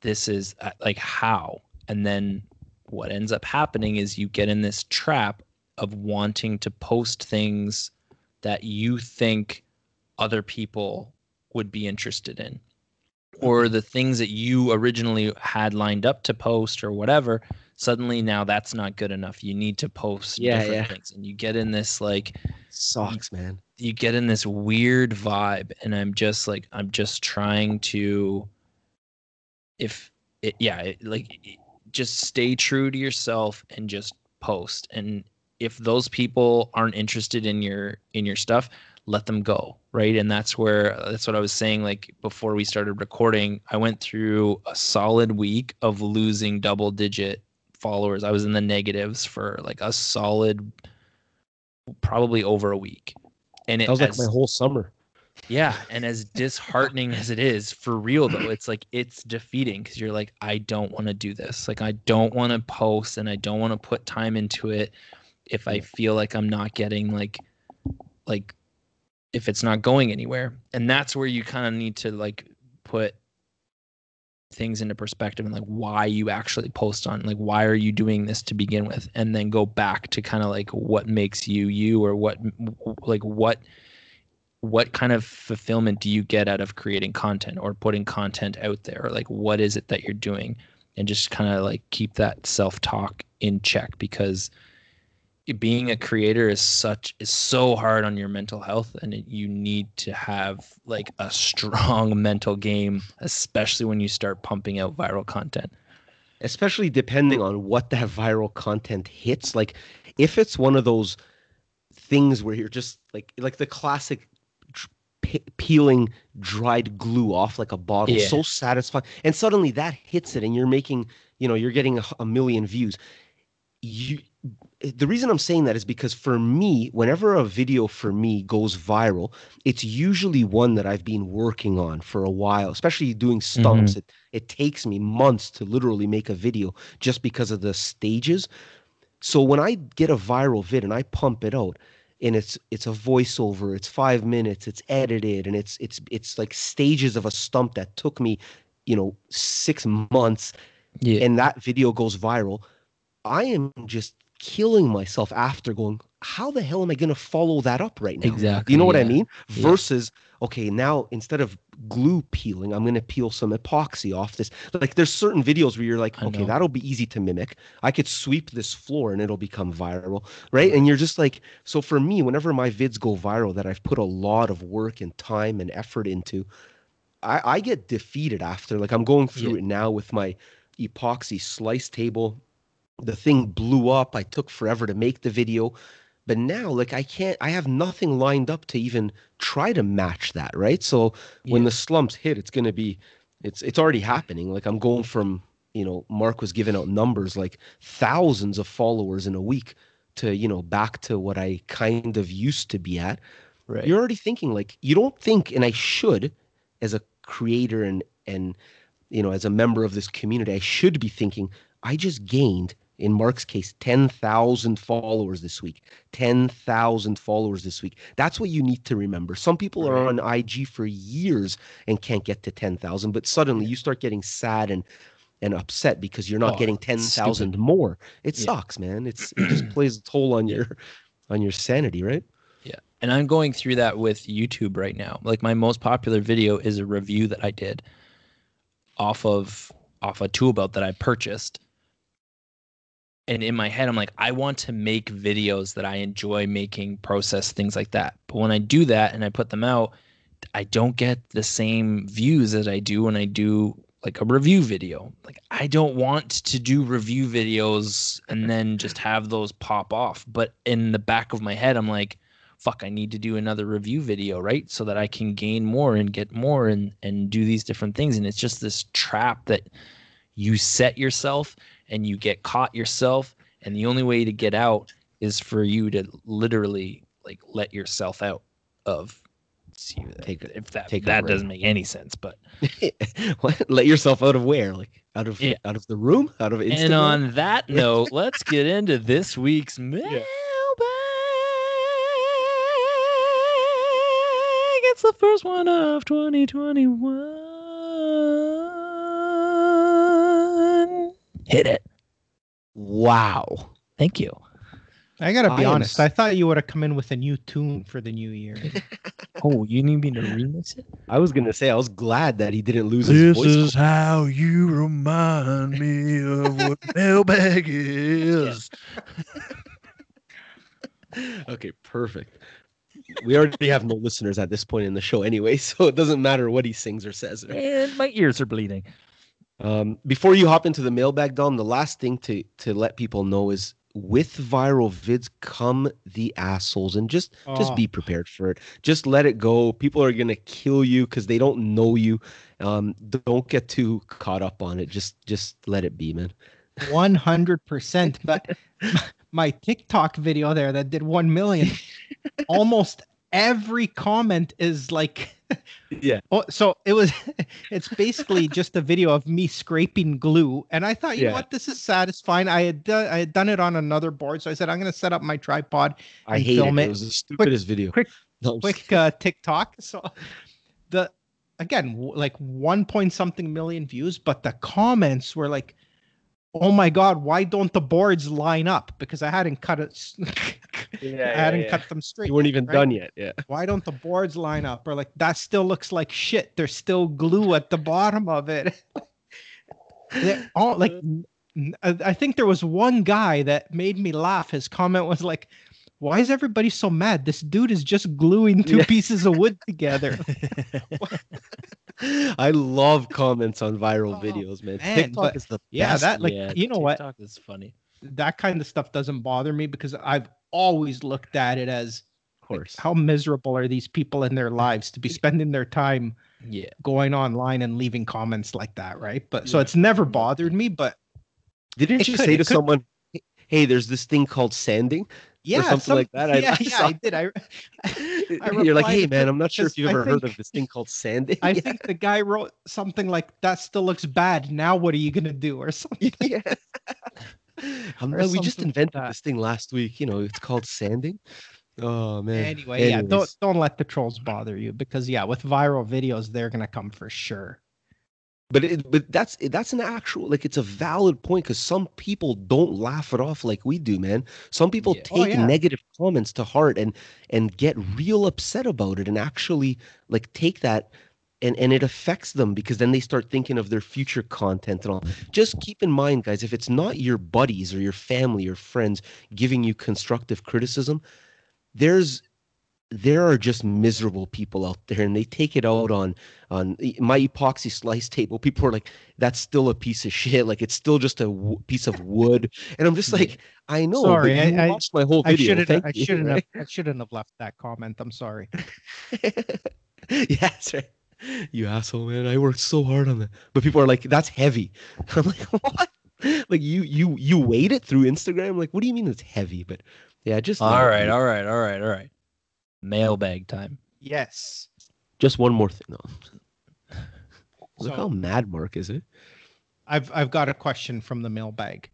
this is uh, like how and then what ends up happening is you get in this trap of wanting to post things that you think other people would be interested in? Mm-hmm. Or the things that you originally had lined up to post or whatever suddenly now that's not good enough. You need to post Yeah, different yeah. things and you get in this like sucks man. you get in this weird vibe and i'm just like i'm just trying to if it yeah it, like just stay true to yourself and just post. And if those people aren't interested in your in your stuff let them go right? And that's where that's what i was saying like before we started recording i went through a solid week of losing double digit followers. I was in the negatives for like a solid probably over a week. And it that was like as- my whole summer. Yeah, and as disheartening as it is, for real though, it's like it's defeating because you're like, I don't want to do this. Like, I don't want to post and I don't want to put time into it if I feel like I'm not getting like, like, if it's not going anywhere. And that's where you kind of need to like put things into perspective and like why you actually post on like why are you doing this to begin with? And then go back to kind of like what makes you you or what like what what kind of fulfillment do you get out of creating content or putting content out there? Or like what is it that you're doing? And just kind of like keep that self-talk in check because being a creator is such is so hard on your mental health and it, you need to have like a strong [LAUGHS] mental game especially when you start pumping out viral content especially depending on what that viral content hits like if it's one of those things where you're just like like the classic peeling dried glue off like a bottle. Yeah. So satisfying. And suddenly that hits it, and you're making, you know, you're getting a, a million views. You, the reason I'm saying that is because for me, whenever a video for me goes viral, it's usually one that I've been working on for a while, especially doing stumps. Mm-hmm. It, it takes me months to literally make a video just because of the stages. So when I get a viral vid and I pump it out, and it's it's a voiceover, it's five minutes, it's edited, and it's it's it's like stages of a stump that took me, you know, six months, Yeah. and that video goes viral. I am just killing myself after going, how the hell am I going to follow that up right now? Exactly. You know what I mean? Yeah. Versus, okay, now instead of glue peeling, I'm going to peel some epoxy off this. Like, there's certain videos where you're like, I okay, know. that'll be easy to mimic. I could sweep this floor and it'll become viral, right? And you're just like, so for me, whenever my vids go viral that I've put a lot of work and time and effort into, I, I get defeated after. Like, I'm going through it now with my epoxy slice table. The thing blew up. I took forever to make the video. But now like i can't i have nothing lined up to even try to match that right? So when the slumps hit it's going to be it's it's already happening. Like i'm going from you know mark was giving out numbers like thousands of followers in a week to you know back to what i kind of used to be at. Right. you're already thinking like you don't think and i should as a creator and and you know as a member of this community i should be thinking i just gained in mark's case 10,000 followers this week. 10,000 followers this week. That's what you need to remember. Some people are on ig for years and can't get to 10,000 but suddenly you start getting sad and and upset because you're not Oh, getting 10,000 more. It Yeah. sucks man. It's it just [CLEARS THROAT] plays a toll on your on your sanity right? Yeah. And I'm going through that with YouTube right now. Like my most popular video is a review that I did off of off a tool belt that I purchased. And in my head I'm like I want to make videos that I enjoy making, process things like that. But when I do that and I put them out, I don't get the same views as I do when I do like a review video. Like I don't want to do review videos and then just have those pop off. But in the back of my head I'm like fuck i need to do another review video right so that i can gain more and get more and and do these different things and it's just this trap that you set yourself and you get caught yourself and the only way to get out is for you to literally like let yourself out of see Take if that take that doesn't make any sense but [LAUGHS] what? Let yourself out of where? Like out of Yeah. out of the room? Out of Instagram? and on that [LAUGHS] note let's get into this week's mailbag [LAUGHS] it's the first one of 2021 hit it wow. thank you I gotta be I am honest. s- I thought you would have come in with a new tune for the new year. [LAUGHS] oh you need me to remix it I was gonna say I was glad that he didn't lose his voice. This is how you remind me of what [LAUGHS] mailbag is [LAUGHS] okay, perfect. We already have no listeners at this point in the show anyway, so it doesn't matter what he sings or says. and my ears are bleeding Um, before you hop into the mailbag, Dom, the last thing to to let people know is with viral vids come the assholes, and just just Oh. be prepared for it. Just let it go. People are gonna kill you because they don't know you. Um, don't get too caught up on it. Just just let it be, man. One [LAUGHS] hundred percent. But [LAUGHS] my TikTok video there that did one million, [LAUGHS] almost every comment is like [LAUGHS] Yeah. Oh, so it was. [LAUGHS] It's basically [LAUGHS] just a video of me scraping glue, and I thought, you Yeah. know what, this is satisfying. I had done, I had done it on another board, so I said I'm going to set up my tripod, I And hate film it. it. It was the stupidest video. quick- No, quick uh, TikTok. So the again, like one point something million views, but the comments were like, "Oh my god, why don't the boards line up?" Because I hadn't cut it. S- I hadn't cut them straight. You weren't even right? done yet. Yeah. why don't the boards line up or like that still looks like shit there's still glue at the bottom of it [LAUGHS] They're all like I think there was one guy that made me laugh his comment was like why is everybody so mad this dude is just gluing two Yeah. pieces of wood together [LAUGHS] [LAUGHS] I love comments on viral Oh, videos, man. man, TikTok but- is the yeah that like Yeah, you know what TikTok is funny that kind of stuff doesn't bother me because i've always looked at it as Of course. how miserable are these people in their lives to be spending their time Yeah. going online and leaving comments like that, right? But so it's never bothered me, but Didn't you could- say to could- someone, "Hey, there's this thing called sanding"? yeah, something some- like that. I- Yeah, I yeah, I did. I [LAUGHS] You're like, "Hey, man, I'm not sure if you've I ever heard of this thing called sanding." I [LAUGHS] Yeah. think the guy wrote something like that still looks bad. Now what are you gonna do or [LAUGHS] something? yeah. [LAUGHS] We just something like invented this thing last week. You know, it's called sanding. Oh man. Anyway, yeah, don't don't let the trolls bother you because yeah, with viral videos, they're gonna come for sure. But it, but that's that's an actual like it's a valid point because some people don't laugh it off like we do, man. Some people Yeah. Oh, take yeah. negative comments to heart and and get real upset about it and actually like take that and and it affects them because then they start thinking of their future content and all. Just keep in mind, guys, if it's not your buddies or your family or friends giving you constructive criticism, there's there are just miserable people out there and they take it out on on my epoxy slice table people are like that's still a piece of shit like it's still just a w- piece of wood and i'm just like i know Sorry, I- I- watched my whole I video shouldn't. Thank I you, shouldn't right? have. [LAUGHS] I shouldn't have left that comment. I'm sorry. [LAUGHS] yeah that's right you asshole man i worked so hard on that but people are like that's heavy [LAUGHS] i'm like what like you you you weighed it through instagram like what do you mean it's heavy but yeah just let All it right, be. all right, all right, all right. Mailbag time. Yes. just one more thing though [LAUGHS] look So- how mad mark is it I've I've got a question from the mailbag.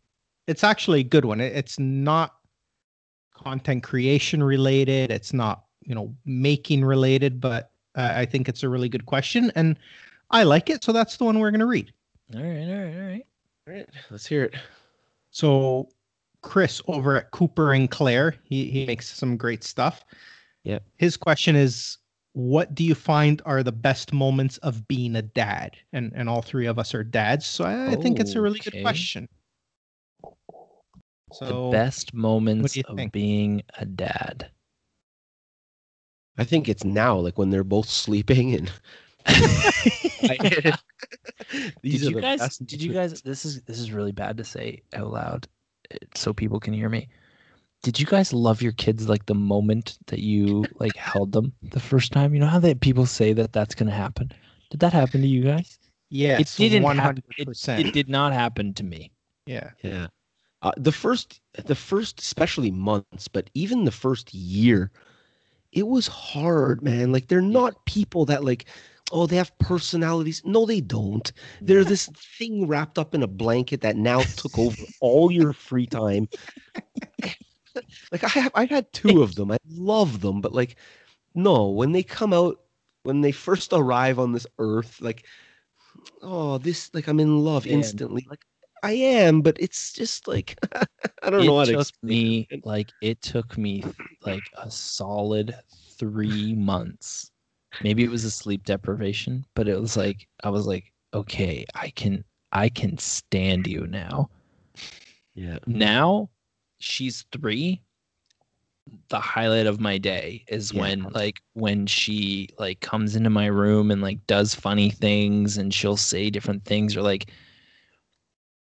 It's actually a good one. It- It's not content creation related. It's not you know making related, but uh, I think it's a really good question, and I like it. So that's the one we're going to read. All right, all right, all right. all right let's hear it So Chris over at Cooper and Claire, he he makes some great stuff. Yeah. His question is what do you find are the best moments of being a dad? And and all three of us are dads, so I, I think it's a really good question. So the best moments of think? being a dad. I think it's now, like when they're both sleeping and [LAUGHS] [LAUGHS] These did are you the guys? best Did you guys? This is this is really bad to say out loud, so people can hear me. Did you guys love your kids like the moment that you like held them the first time? You know how that people say that that's gonna happen. Did that happen to you guys? Yeah, it didn't. one happen. It, it did not happen to me. Yeah. Yeah. Uh, the first, the first, especially months, but even the first year, it was hard, man. Like they're not people that like, oh, they have personalities. No, they don't. They're this thing wrapped up in a blanket that now took over all your free time. [LAUGHS] like I have, I had two of them. I love them, but like, no, when they come out, when they first arrive on this earth, like, oh, this, like, I'm in love Man. instantly. Like, I am, but it's just like [LAUGHS] I don't it know how to took me it. like it took me like a solid three months. Maybe it was a sleep deprivation, but it was like I was like, okay, I can I can stand you now. Yeah. Now she's three. The highlight of my day is Yeah. when like when she like comes into my room and like does funny things and she'll say different things or like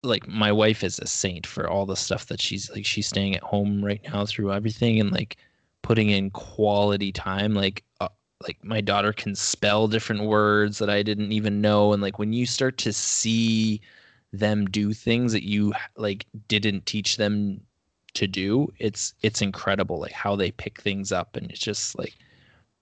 like my wife is a saint for all the stuff that she's like she's staying at home right now through everything and like putting in quality time like uh, like my daughter can spell different words that I didn't even know and like when you start to see them do things that you like didn't teach them to do it's it's incredible like how they pick things up and it's just like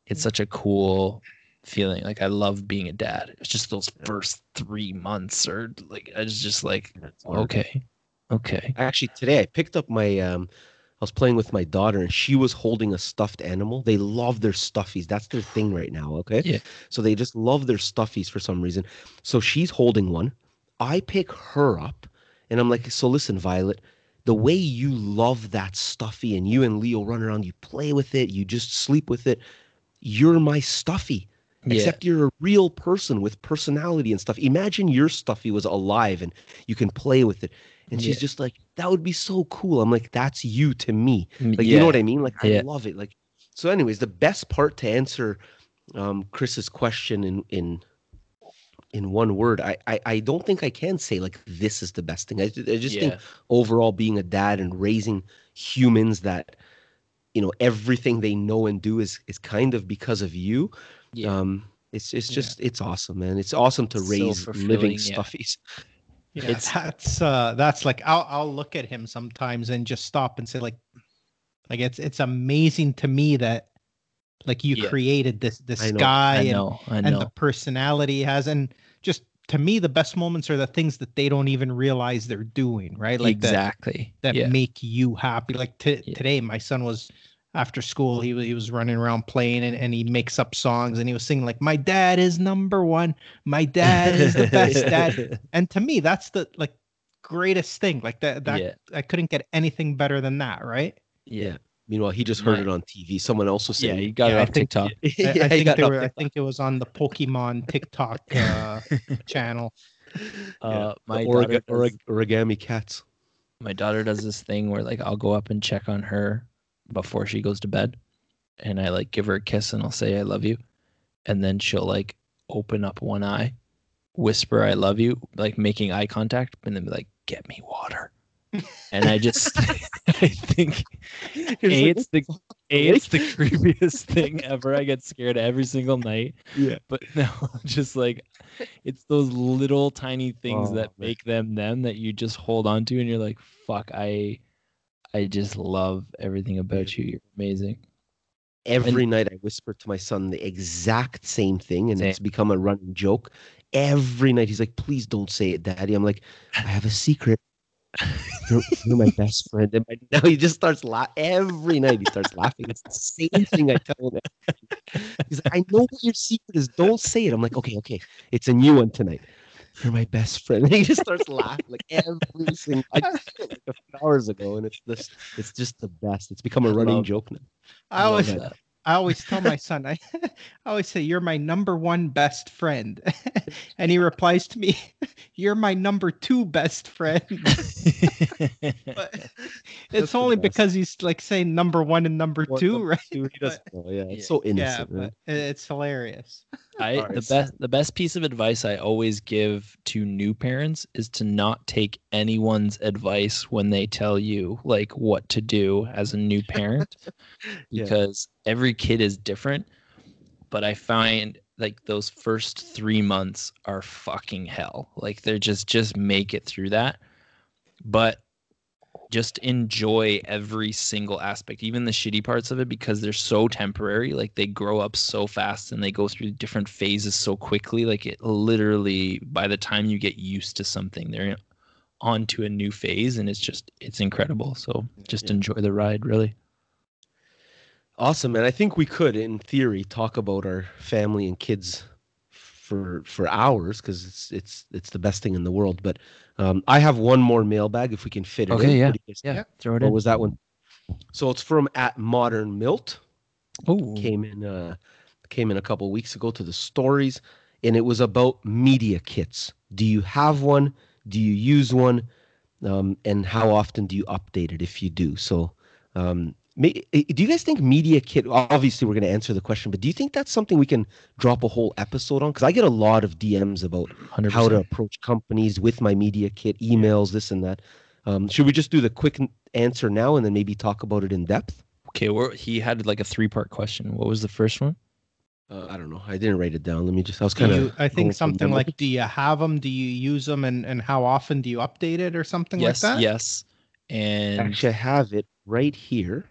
it's such a cool feeling like i love being a dad it's just those first three months or like i was just like okay okay Actually, today I picked up my um I was playing with my daughter and she was holding a stuffed animal. They love their stuffies. That's their thing right now, okay? Yeah. So they just love their stuffies for some reason. So she's holding one. I pick her up and I'm like, "So listen, Violet, the way you love that stuffy and you and Leo run around, you play with it, you just sleep with it. You're my stuffy. Yeah Except you're a real person with personality and stuff. Imagine your stuffy was alive and you can play with it. And she's Yeah. just like, that would be so cool. I'm like, that's you to me. Like, you know what I mean? Like, I Yeah. love it. Like, so, anyways, the best part to answer um, Chris's question in in in one word, I, I I don't think I can say like this is the best thing. I, I just think overall being a dad and raising humans that you know everything they know and do is is kind of because of you. Yeah. Um, it's it's just it's awesome, man. It's awesome to So raise living fulfilling, yeah. stuffies. [LAUGHS] Yeah, It's- that's uh that's like I'll I'll look at him sometimes and just stop and say like like it's it's amazing to me that like you Yeah. created this this I know, guy I and, know. I and the personality he has and just to me the best moments are the things that they don't even realize they're doing right like that exactly. that yeah. make you happy like t- Yeah. today my son was after school he, wa- he was running around playing and, and he makes up songs and he was singing like my dad is number one my dad is the best dad [LAUGHS] and to me that's the like greatest thing like that that yeah. i couldn't get anything better than that right Yeah. Meanwhile, he just heard My- it on TV. Someone else was Yeah. saying, You got Yeah, it I think- TikTok. [LAUGHS] I, I [LAUGHS] he think got they it were, off i think it was on the pokemon tiktok uh, channel Uh, my the daughter does- orag- origami cats. my daughter does this thing where like I'll go up and check on her before she goes to bed and I like give her a kiss and I'll say I love you. And then she'll like open up one eye whisper I love you like making eye contact and then be like get me water. [LAUGHS] And I just [LAUGHS] I think a it's the a it's the creepiest thing ever. I get scared every single night. Yeah. but [LAUGHS] no just like it's those little tiny things Oh, that man. make them them that you just hold on to and you're like fuck i i just love everything about you you're amazing Every night I whisper to my son the exact same thing, and Same. it's become a running joke. Every night he's like, "Please don't say it, Daddy." I'm like, "I have a secret. You're, you're my best friend." And [LAUGHS] now he just starts laughing. Every night he starts laughing. It's the same thing I tell him. He's like, "I know what your secret is. Don't say it." I'm like, "Okay, okay, it's a new one tonight." You're my best friend. And [LAUGHS] he just starts laughing like every single. [LAUGHS] I just did it like a few hours ago, and it's this. It's just the best. It's become a I running love- joke now. i love always. I always tell my son, I, [LAUGHS] I always say, You're my number one best friend. and he replies to me, You're my number two best friend. But it's only best. because he's like saying number one and number What two, number right? Dude, he doesn't know. Yeah, it's Yeah. so Yeah, innocent. but man. it- it's hilarious. I the best the best piece of advice I always give to new parents is to not take anyone's advice when they tell you like what to do as a new parent [LAUGHS] Yeah. because every kid is different but I find like those first 3 months are fucking hell. Like they're just just make it through that. But just enjoy every single aspect, even the shitty parts of it, because they're so temporary. Like they grow up so fast and they go through different phases so quickly. Like it literally, by the time you get used to something, they're on to a new phase, and it's just it's incredible. So just Yeah. enjoy the ride, really. Awesome, And I think we could, in theory, talk about our family and kids for for hours because it's it's it's the best thing in the world. But um, I have one more mailbag if we can fit it Okay, in. yeah. What do you guys Yeah, think? throw it What in. was that one? So it's from at Modern Milt. Oh, Came in uh came in a couple weeks ago to the stories, and it was about media kits. Do you have one? Do you use one? Um, and how often do you update it if you do? So um, do you guys think media kit obviously we're going to answer the question but do you think that's something we can drop a whole episode on because i get a lot of dms about 100%. how to approach companies with my media kit emails this and that um, should we just do the quick answer now and then maybe talk about it in depth Okay, we're, he had like a three part question. What was the first one? uh, i don't know i didn't write it down let me just i was kind of I think something like, do you have them? Do you use them? And, and how often do you update it or something yes, like that? yes. And actually i have it right here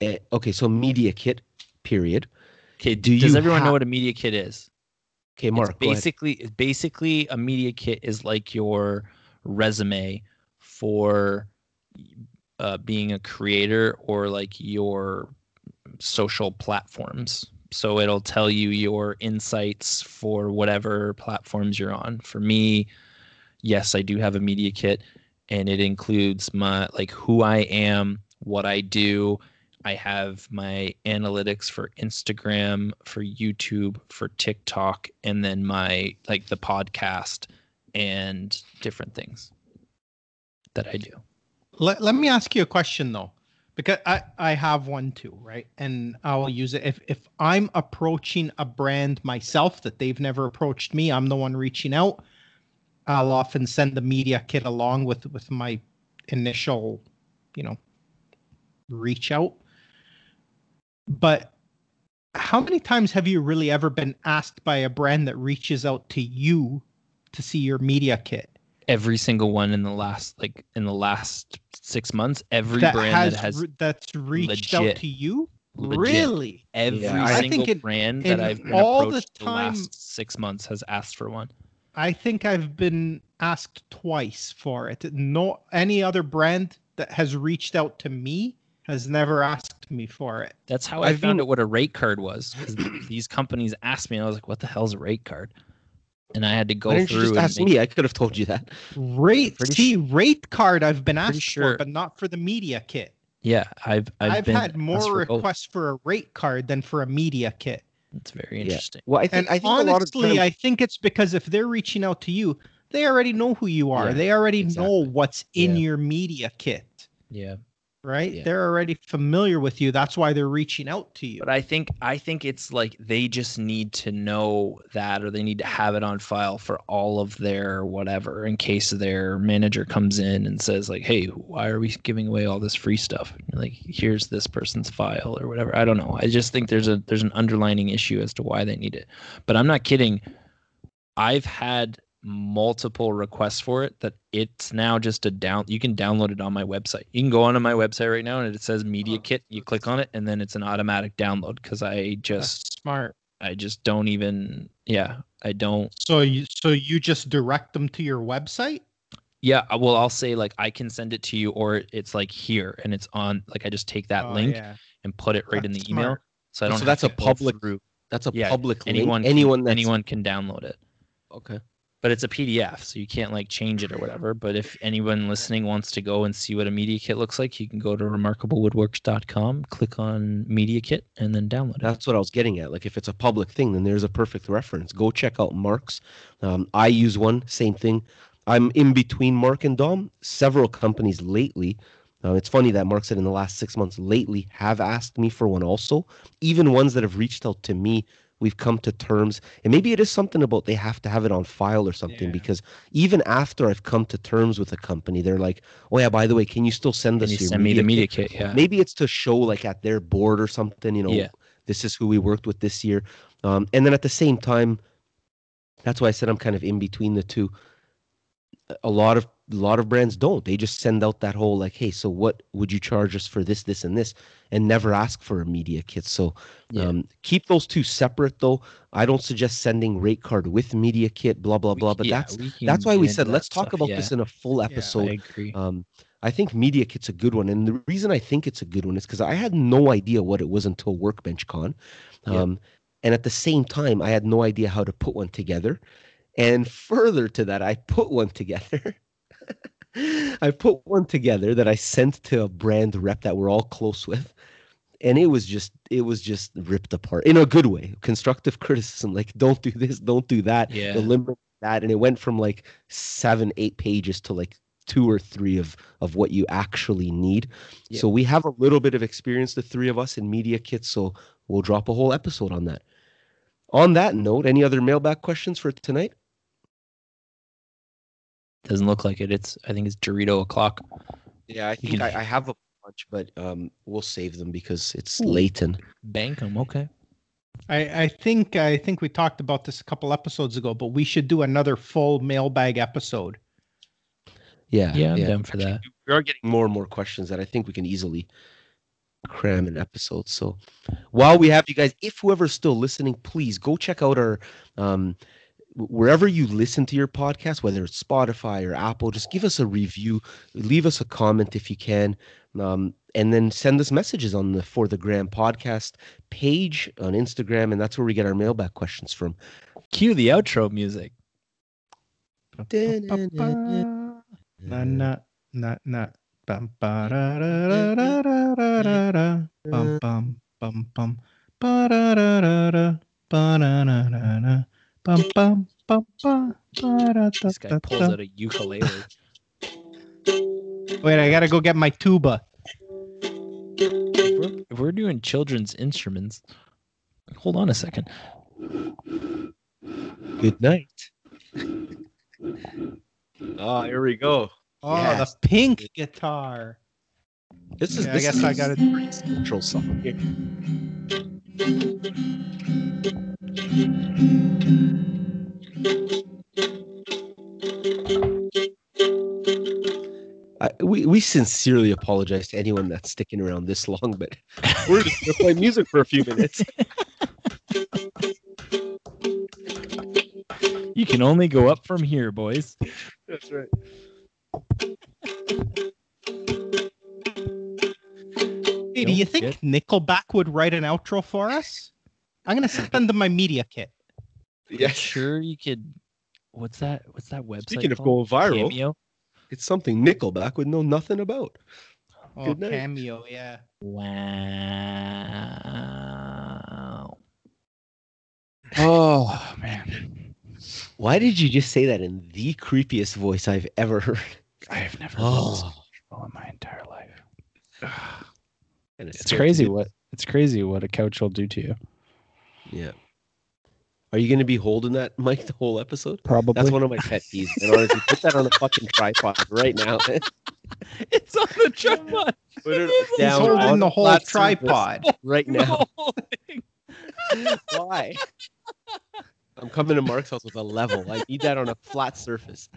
Eh, okay so media kit period. Okay, do does everyone know what a media kit is? okay mark it's basically basically a media kit is like your resume for uh, being a creator or like your social platforms. So it'll tell you your insights for whatever platforms you're on. For me yes i do have a media kit and it includes my like who i am what i do I have my analytics for Instagram, for YouTube, for TikTok, and then my like the podcast and different things that I do. Let, let me ask you a question though, because I, I have one too, right? And I will use it. If, if I'm approaching a brand myself that they've never approached me, I'm the one reaching out. I'll often send the media kit along with, with my initial, you know, reach out. But how many times have you really ever been asked by a brand that reaches out to you to see your media kit? Every single one in the last like in the last six months, every that brand has, that has that's reached out to you? legit. Really? every Yeah, I single think it- brand that I've been all approached the, time- last six months has asked for one. I think I've been asked twice for it. No any other brand that has reached out to me has never asked me for it. That's how I I've found been- out what a rate card was. [CLEARS THROAT] these companies asked me, and I was like, "What the hell's a rate card?" And I had to go Why didn't you through just and ask make- me? I could have told you that. Rate Pretty see rate card I've been asked sure- for, but not for the media kit. Yeah, I've I've, I've, been had more for both. requests for a rate card than for a media kit. That's very Yeah. interesting. Well, I And I think honestly, a lot of times, I think it's because if they're reaching out to you, they already know who you are. Yeah, they already know what's in Yeah. your media kit, Yeah, right? Yeah. They're already familiar with you. That's why they're reaching out to you. but I think I think it's like they just need to know that, or they need to have it on file for all of their whatever, in case their manager comes in and says like, "Hey, why are we giving away all this free stuff?" Like, here's this person's file or whatever. I don't know. I just think there's a there's an underlining issue as to why they need it. But I'm not kidding. I've had multiple requests for it that it's now just a down you can download it on my website you can go onto my website right now and it says media Oh, kit you click on it and then it's an automatic download because i That's just smart. i just don't even yeah i don't So you so you just direct them to your website? yeah uh, well i'll say like i can send it to you or it's like here and it's on like i just take that Oh, link yeah. and put it right in the That's email so i don't so have that's to a go public through. that's a Yeah, public link. anyone can- anyone that's, anyone can download it Okay. But it's a PDF, so you can't like change it or whatever. But if anyone listening wants to go and see what a media kit looks like, you can go to remarkablewoodworks.com, click on media kit, and then download it. That's what I was getting at. Like if it's a public thing, then there's a perfect reference. Go check out Mark's. Um, I use one, same thing. I'm in between Mark and Dom. Several companies lately. Uh, it's funny that Mark said in the last six months lately have asked me for one also. Even ones that have reached out to me, we've come to terms. And maybe it is something about they have to have it on file or something Yeah. because even after I've come to terms with a company, they're like, oh yeah, by the way, can you still send Can us you your send me the media media kit?" kit? Yeah. maybe it's to show like at their board or something you know Yeah. this is who we worked with this year um, and then at the same time that's why i said i'm kind of in between the two a lot of a lot of brands don't they just send out that whole like hey so what would you charge us for this this and this and never ask for a media kit so Yeah. um, keep those two separate though i don't suggest sending rate card with media kit blah blah blah but yeah, that's that's why we said let's talk stuff, about yeah. this in a full episode I agree. um, I think Media Kit's a good one, and the reason I think it's a good one is because I had no idea what it was until Workbench Con, um, and at the same time, I had no idea how to put one together. And further to that, I put one together. [LAUGHS] [LAUGHS] I put one together that I sent to a brand rep that we're all close with, and it was just it was just ripped apart in a good way. Constructive criticism, like don't do this, don't do that, Yeah. eliminate that, and it went from like seven, eight pages to like two or three of of what you actually need. Yeah. So we have a little bit of experience, the three of us in media kits. So we'll drop a whole episode on that. On that note, any other mailbag questions for tonight? Doesn't look like it. It's I think it's Dorito o'clock. Yeah, I think I- I, have a bunch, but um, we'll save them because it's Ooh. late and Bank 'em, okay. I, I think I think we talked about this a couple episodes ago, but we should do another full mailbag episode. yeah, Yeah, I'm down for that. We are getting more and more questions that I think we can easily cram in episodes. So while we have you guys, if whoever's still listening, please go check out our um wh- wherever you listen to your podcast, whether it's Spotify or Apple, just give us a review, leave us a comment if you can, um, and then send us messages on the For the Gram podcast page on Instagram, and that's where we get our mailbag questions from. Cue the outro music. Da da da da da da da da da da da da da da da bum bum bum ba ba da da This guy da pulls da. out a ukulele. Wait, I gotta go get my tuba. if, we're, if we're doing children's instruments, hold on a second. Good night. Oh, here we go. Oh, Yes. the pink guitar. This is. Yeah, I guess is I got it. Central song here. I, we we sincerely apologize to anyone that's sticking around this long, but we're just gonna play music for a few minutes. You can only go up from here, boys. That's right. Hey, do you think Nickelback would write an outro for us? I'm gonna send them my media kit. Yeah, Sure, you could. What's that? What's that website? Speaking of going viral, Cameo. it's something Nickelback would know nothing about. Oh, Good night. cameo, yeah. Wow. Oh man, Why did you just say that in the creepiest voice I've ever heard? I have never Oh, oh. in my entire life. [SIGHS] and It's crazy what it's crazy what a couch will do to you. Yeah. Are you going to be holding that [LAUGHS] mic the whole episode? Probably. That's one of my pet peeves. And honestly, put that on a fucking tripod right now. [LAUGHS] it's on the tripod. Put it He's down holding on the whole tripod. right now. [LAUGHS] Why? I'm coming to Mark's house with a level. I need that on a flat surface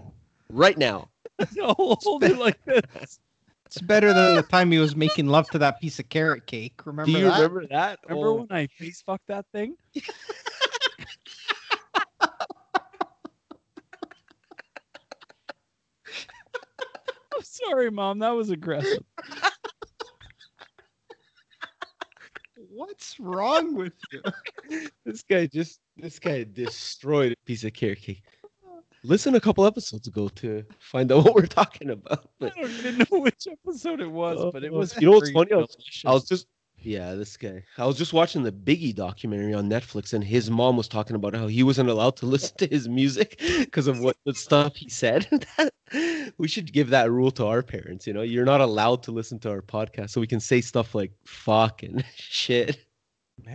right now. No, hold it like this. It's better than the time he was making love to that piece of carrot cake. Remember Do you that? remember that? Remember Oh, when I face fucked that thing? [LAUGHS] I'm sorry, mom. That was aggressive. What's wrong with you? [LAUGHS] this guy just this guy destroyed a piece of carrot cake. Listen a couple episodes ago to find out [LAUGHS] what we're talking about. But, I But don't even know which episode it was, oh, but it was. you know what's freaking funny? I was- I was just yeah, this guy. I was just watching the Biggie documentary on Netflix, and his mom was talking about how he wasn't allowed to [LAUGHS] listen to his music [LAUGHS] because of what the stuff he said. we should give that rule to our parents. You know, you're not allowed to listen to our podcast, so we can say stuff like "fuck" and shit.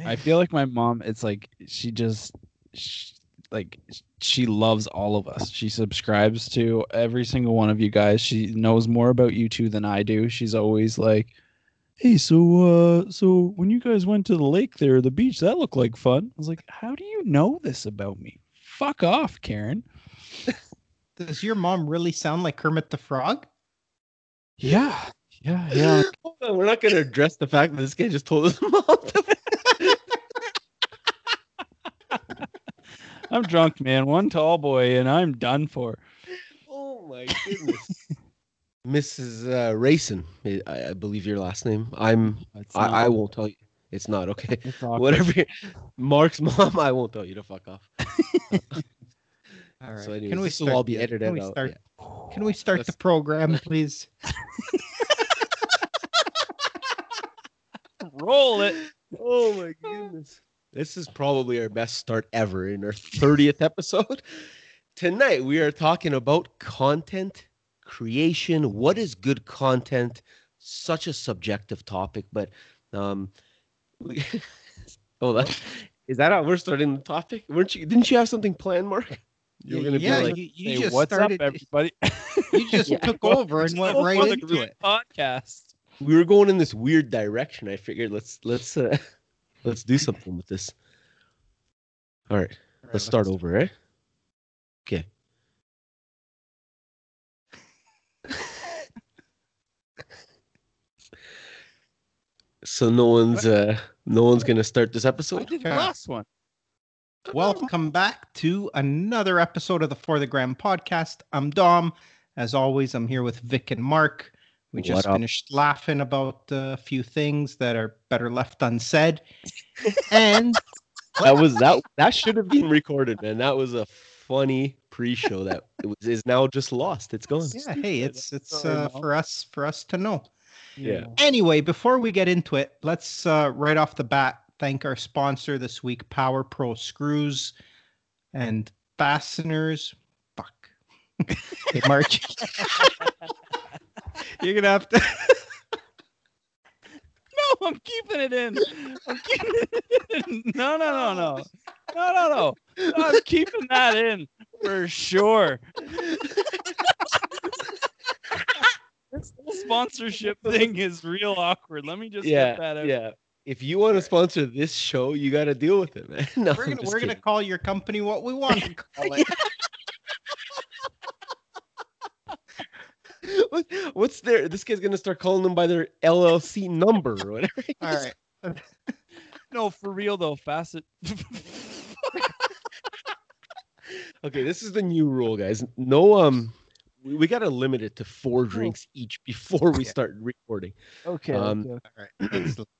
I feel like my mom. It's like she just, sh like she loves all of us. She subscribes to every single one of you guys. She knows more about you two than I do. She's always like, "Hey, so uh, so when you guys went to the lake there, the beach, that looked like fun." I was like, "How do you know this about me? Fuck off, Karen." [LAUGHS] Does your mom really sound like Kermit the Frog? Yeah, yeah, yeah. Hold [LAUGHS] on, we're not going to address the fact that this guy just told his [LAUGHS] mom. I'm drunk, man. One tall boy, and I'm done for. oh my goodness, [LAUGHS] Mrs. Uh, Rayson, I, I believe your last name. I'm. I, I won't tell you. It's not okay. it's. [LAUGHS] Whatever. Mark's [LAUGHS] mom, I won't tell you to fuck off. All right. So anyways, can we this start, all be edited Can we out. start? yeah. Can we start the Let's- program, please? roll it. Oh my goodness. This is probably our best start ever in our [LAUGHS] 30th episode. Tonight we are talking about content creation. What is good content? Such a subjective topic, but um we, [LAUGHS] oh that is that how we're starting the topic? Weren't you didn't you have something planned, Mark? You were gonna yeah, be like you, you Say, just what's started. up, everybody? [LAUGHS] You just Yeah. took over and went right into it. Podcast. we were going in this weird direction. I figured let's let's uh let's do something with this. All right. Let's start over, eh? Okay. so no one's uh no one's gonna start this I episode. did the last one. Welcome back to another episode of the For the Gram podcast. I'm Dom. As always, I'm here with Vic and Mark. We What just up? finished laughing about a few things that are better left unsaid. and [LAUGHS] That was that that should have been recorded, man. That was a funny pre-show that it was, is now just lost. It's gone. yeah, hey, it's it's uh, for us for us to know. Yeah. Anyway, before we get into it, let's uh, right off the bat thank our sponsor this week, Power Pro Screws and Fasteners. Fuck. [LAUGHS] hey, March. [LAUGHS] You're gonna have to. [LAUGHS] No, I'm keeping it in. I'm keeping it in. No, no, no, no. No, no, no. I'm keeping that in for sure. this, [LAUGHS] this sponsorship thing is real awkward. Let me just yeah, get that out. yeah. If you want to sponsor this show, you got to deal with it, man. [LAUGHS] No, We're gonna we're gonna call your company what we want to call it. [LAUGHS] What's their? This guy's gonna start calling them by their LLC number or whatever. All right. [LAUGHS] No, for real though, Facet. [LAUGHS] Okay, this is the new rule, guys. No, um, we, we gotta limit it to four drinks each before we Yeah. start recording. okay. Um, okay. All right. excellent. [CLEARS THROAT]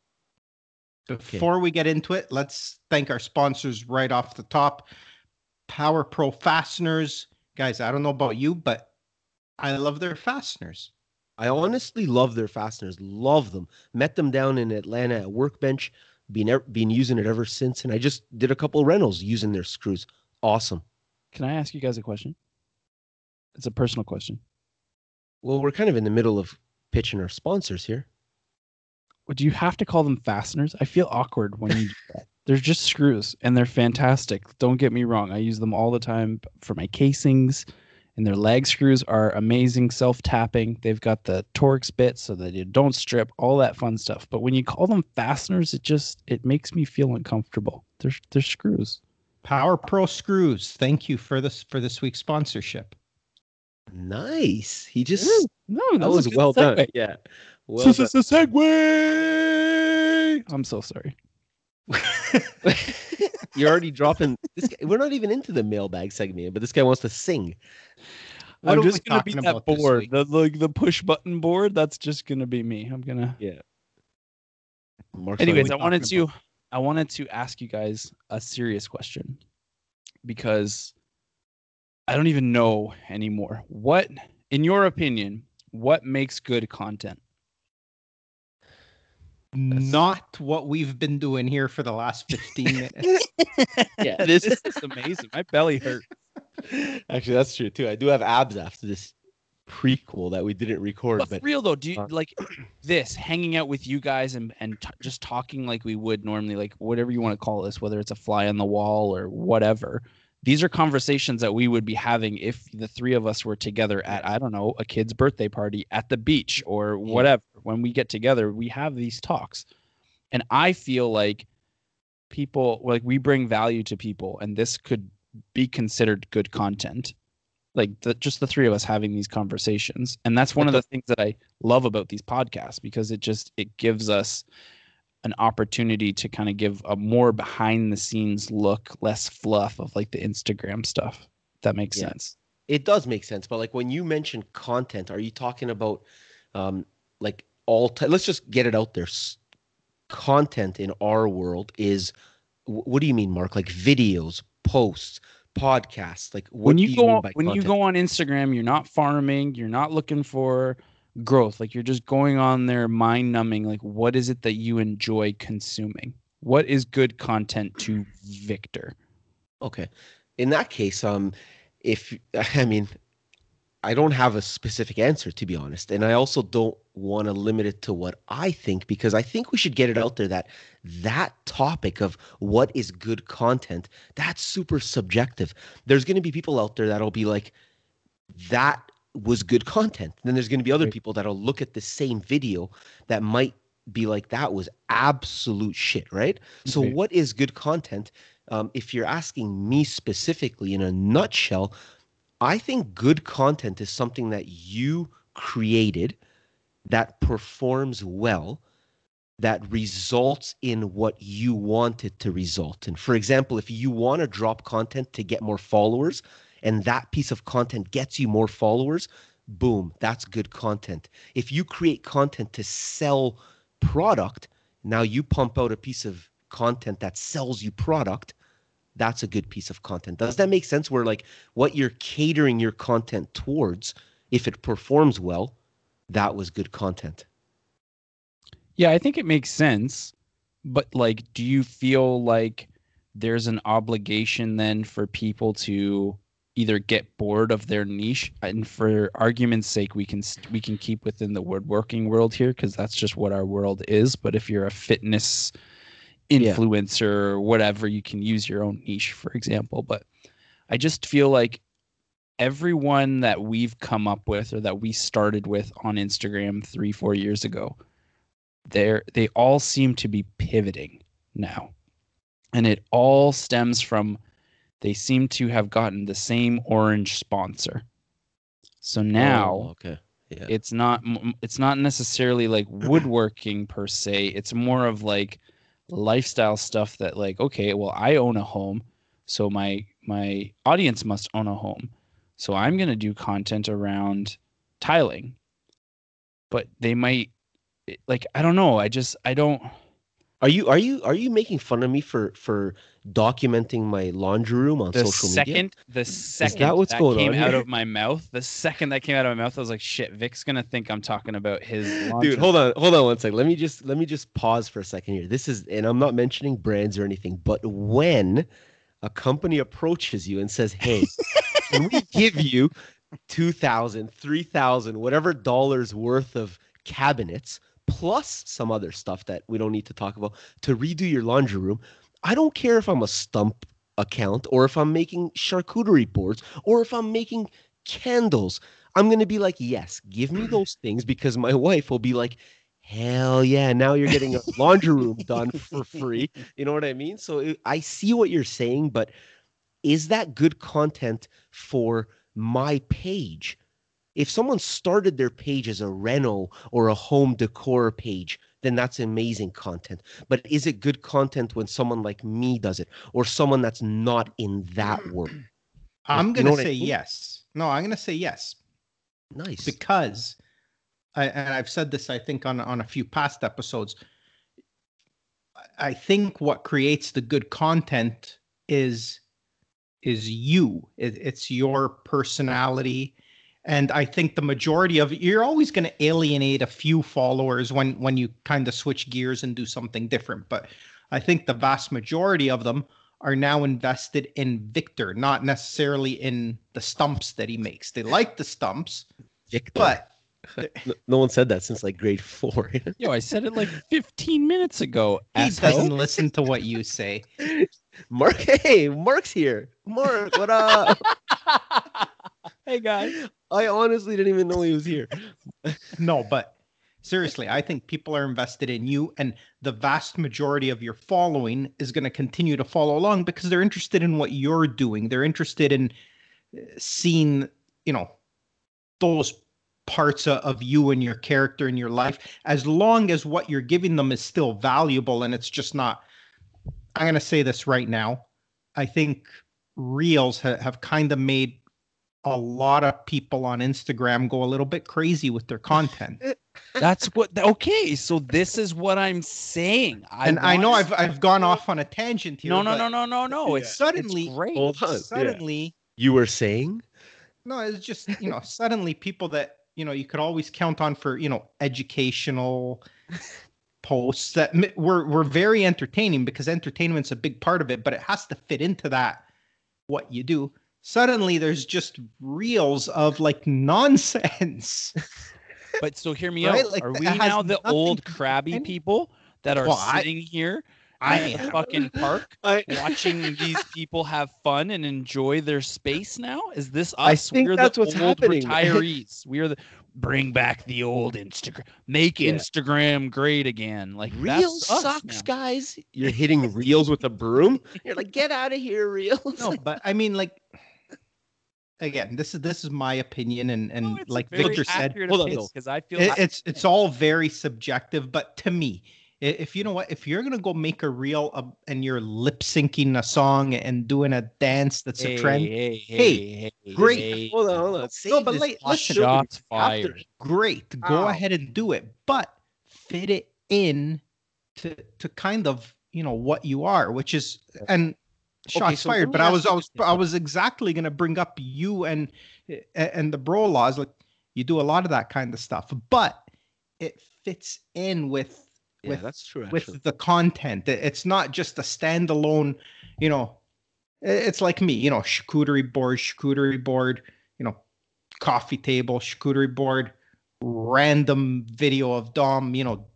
Before we get into it, let's thank our sponsors right off the top. Power Pro Fasteners. Guys, I don't know about you, but I love their fasteners. I honestly love their fasteners. Love them. Met them down in Atlanta at Workbench. Been been using it ever since, and I just did a couple rentals using their screws. Awesome. Can I ask you guys a question? It's a personal question. Well, we're kind of in the middle of pitching our sponsors here. Do you have to call them fasteners? I feel awkward when you. [LAUGHS] They're just screws and they're fantastic. Don't get me wrong. I use them all the time for my casings and their lag screws are amazing self-tapping. They've got the Torx bit so that you don't strip, all that fun stuff. But when you call them fasteners, it just it makes me feel uncomfortable. They're they're screws. Power Pro Screws. Thank you for this for this week's sponsorship. Nice. He just mm, No, that oh, was a good well done. Yeah. Well done. a segue. I'm so sorry. [LAUGHS] You're already dropping this. Guy, we're not even into the mailbag segment, but this guy wants to sing. What I'm just gonna be that board, the like the push button board. That's just gonna be me. I'm gonna. Mark's Anyways, I wanted to, I wanted to ask you guys a serious question because I don't even know anymore. What, in your opinion, what makes good content? Not what we've been doing here for the last 15 [LAUGHS] minutes. yeah, this is amazing. My belly hurt. Actually, that's true too. I do have abs after this prequel that we didn't record, But but real though, do you uh, like this hanging out with you guys and and t- just talking like we would normally, like whatever you want to call this, whether it's a fly on the wall or whatever. These are conversations that we would be having if the three of us were together at I don't know a kid's birthday party at the beach or whatever. When we get together, we have these talks, and I feel like people like we bring value to people, and this could be considered good content. Like the, just the three of us having these conversations. And that's one of the things that i love about these podcasts because it just it gives us an opportunity to kind of give a more behind the scenes look less fluff of like the instagram stuff that makes Yeah. sense it does make sense. But like when you mention content, are you talking about um like all? T- let's just get it out there. S- Content in our world is wh- what do you mean, Mark? Like videos, posts, podcasts. Like what when do you go mean on, by when you go on instagram you're not farming you're not looking for growth like you're just going on there mind numbing like what is it that you enjoy consuming what is good content to victor Okay. In that case, um, if [LAUGHS] I mean, I don't have a specific answer to be honest, and I also don't want to limit it to what I think because I think we should get it out there that that topic of what is good content that's super subjective. There's going to be people out there that'll be like, that was good content. Then there's going to be other people that'll look at the same video that might be like that was absolute shit, right? So what is good content? Um, if you're asking me specifically in a nutshell, I think good content is something that you created that performs well, that results in what you want it to result in. For example, if you want to drop content to get more followers and that piece of content gets you more followers, boom, that's good content. If you create content to sell product, now you pump out a piece of content that sells you product, that's a good piece of content. Does that make sense? Where like what you're catering your content towards, if it performs well, that was good content. Yeah, I think it makes sense. But like, do you feel like there's an obligation then for people to either get bored of their niche and for argument's sake we can we can keep within the woodworking world here because that's just what our world is but if you're a fitness Yeah. influencer or whatever you can use your own niche for example but i just feel like everyone that we've come up with or that we started with on Instagram three, four years ago, they're they all seem to be pivoting now. And it all stems from they seem to have gotten the same orange sponsor. So now Oh, okay. Yeah. it's not it's not necessarily like [CLEARS THROAT] woodworking per se it's more of like lifestyle stuff that like okay well i own a home so my my audience must own a home so i'm going to do content around tiling but they might like i don't know i just i don't Are you are you are you making fun of me for for documenting my laundry room on the social second media? the second what's that going came on out here? of my mouth the second that came out of my mouth i was like shit vic's gonna think i'm talking about his laundry Dude, hold on, hold on one second. Let me just let me just pause for a second here. This is, and I'm not mentioning brands or anything, but when a company approaches you and says, "Hey, can we [LAUGHS] give you two thousand, three thousand, whatever dollars worth of cabinets plus some other stuff that we don't need to talk about to redo your laundry room?" I don't care if I'm a stump account or if I'm making charcuterie boards or if I'm making candles. I'm going to be like, yes, give me those things because my [LAUGHS] wife will be like, hell yeah, now you're getting a laundry room [LAUGHS] done for free. You know what I mean? So it- I see what you're saying, but is that good content for my page? If someone started their page as a reno or a home decor page, then that's amazing content. But is it good content when someone like me does it or someone that's not in that [CLEARS THROAT] world? I'm you going to what I say mean? yes. No, I'm going to say yes Nice. because I, and I've said this I think on on a few past episodes. I- I think what creates the good content is is you. It, it's your personality, and I think the majority of you're always going to alienate a few followers when when you kind of switch gears and do something different. But I think the vast majority of them are now invested in Victor, not necessarily in the stumps that he makes. They like the stumps, Victor. but [LAUGHS] no, no one said that since like grade four. [LAUGHS] Yo, I said it like 15 minutes ago. he asshole. doesn't listen to what you say. [LAUGHS] Mark, hey, Mark's here. Mark, what up? Hey guys. I honestly didn't even know he was here. [LAUGHS] No, but seriously, I think people are invested in you, and the vast majority of your following is going to continue to follow along because they're interested in what you're doing. They're interested in uh, seeing, you know, those parts of you and your character and your life, as long as what you're giving them is still valuable and it's just not. I'm going to say this right now. I think reels ha- have kind of made a lot of people on Instagram go a little bit crazy with their content. [LAUGHS] That's what okay, so this is what I'm saying. I and I know I've I've gone off on a tangent here. No, no, but no, no, no, no. It's Suddenly- it's great. Hold on. yeah. Suddenly, You were saying? no, it's just you know, suddenly people that you know you could always count on for you know educational [LAUGHS] posts that were were very entertaining because entertainment's a big part of it, but it has to fit into that what you do. Suddenly, there's just reels of like nonsense. [LAUGHS] But so hear me Right? out. Like, are we now the old to do with crabby any- people that are Well, I- sitting here I at the fucking park [LAUGHS] I, watching these [LAUGHS] people have fun and enjoy their space now? Is this us? I think We're that's the what's old happening. retirees. We are the bring back the old Instagram. Make Yeah. Instagram great again. Like reels that's sucks, now. guys. You're hitting reels with a broom. You're like, get out of here, reels. no, but I mean, like, again, this is this is my opinion, and oh, and No, like Victor said, accurate Hold on, because I feel it, it's it's all very subjective. But to me, if you know what, if you're gonna go make a reel of, and you're lip syncing a song and doing a dance that's a trend, Hey, Hey, hey, great. hey. Hold on, hold on. No, but this like, hot listen, sugar Shots after- fired. great, go Ow. ahead and do it, but fit it in to to kind of you know what you are, which is and shots so fired. But I was I was. I was exactly gonna bring up you and and the bro laws. Like you do a lot of that kind of stuff, but it fits in with Yeah, with that's true. with the content. It's not just a standalone, you know. It's like me, you know, charcuterie board, charcuterie board, you know, coffee table, charcuterie board, random video of Dom, you know,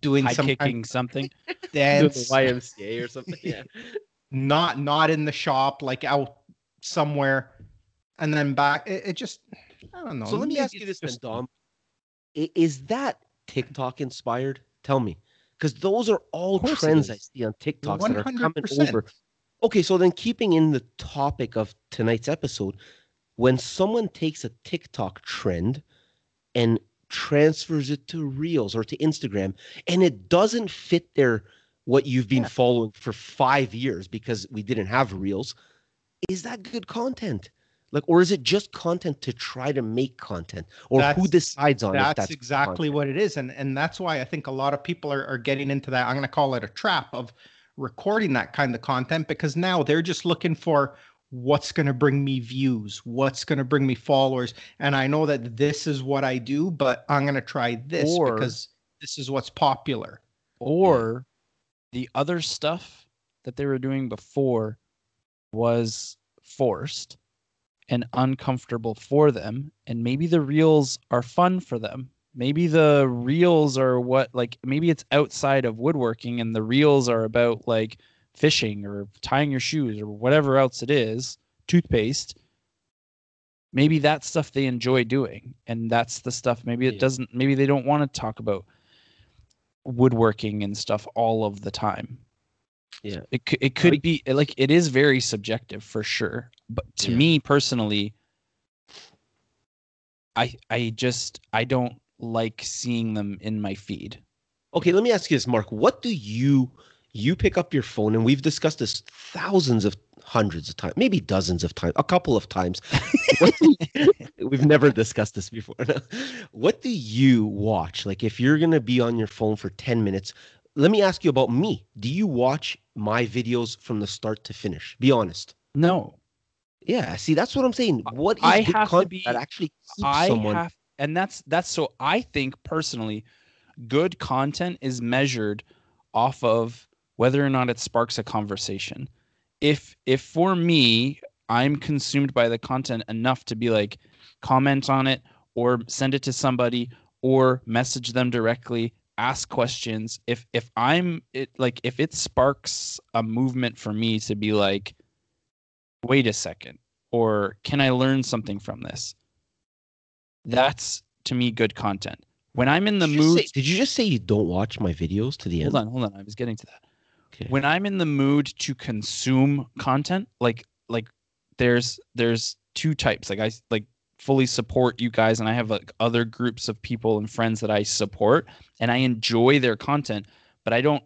doing High some kicking something. [LAUGHS] of Do the dance, YMCA or something. Yeah. [LAUGHS] not not in the shop, like out somewhere. and then back. It, it just I don't know. So let me ask you this then, Dom. Is that TikTok inspired? Tell me. Because those are all Of course it trends I see on TikTok that are coming over. Okay, so then keeping in the topic of tonight's episode, when someone takes a TikTok trend and transfers it to Reels or to Instagram and it doesn't fit their what you've been Yeah. following for 5 years because we didn't have Reels, is that good content? Like or is it just content to try to make content? Or who decides on that's, that's exactly content? what it is and and that's why i think a lot of people are, are getting into that i'm going to call it a trap of recording that kind of content because now they're just looking for what's going to bring me views what's going to bring me followers and i know that this is what i do but i'm going to try this Or- because this is what's popular or the other stuff that they were doing before was forced and uncomfortable for them. And maybe the reels are fun for them. Maybe the reels are what like maybe it's outside of woodworking and the reels are about like fishing or tying your shoes or whatever else it is toothpaste. Maybe that's stuff they enjoy doing. And that's the stuff maybe it Yeah. doesn't maybe they don't want to talk about woodworking and stuff all of the time Yeah. it, it could Like- be like it is very subjective for sure but to Yeah. me personally i i just i don't like seeing them in my feed Okay, let me ask you this, Mark. What do you you pick up your phone and we've discussed this thousands of hundreds of times, maybe dozens of times, a couple of times. You- [LAUGHS] we've never discussed this before. [LAUGHS] what do you watch? Like if you're going to be on your phone for 10 minutes, let me ask you about me. Do you watch my videos from the start to finish? Be honest. no Yeah, see that's what I'm saying. What is I have to be- that actually keeps i someone have and that's that's so i think personally good content is measured off of whether or not it sparks a conversation if if for me i'm consumed by the content enough to be like comment on it or send it to somebody or message them directly ask questions. If if i'm it like if it sparks a movement for me to be like wait a second or can i learn something from this? That's to me good content. When i'm in the Did you mood say- did you just say you don't watch my videos to the end? hold on hold on. I was getting to that Okay. when i'm in the mood to consume content like like there's there's two types like I like fully support you guys and i have like other groups of people and friends that i support and i enjoy their content but i don't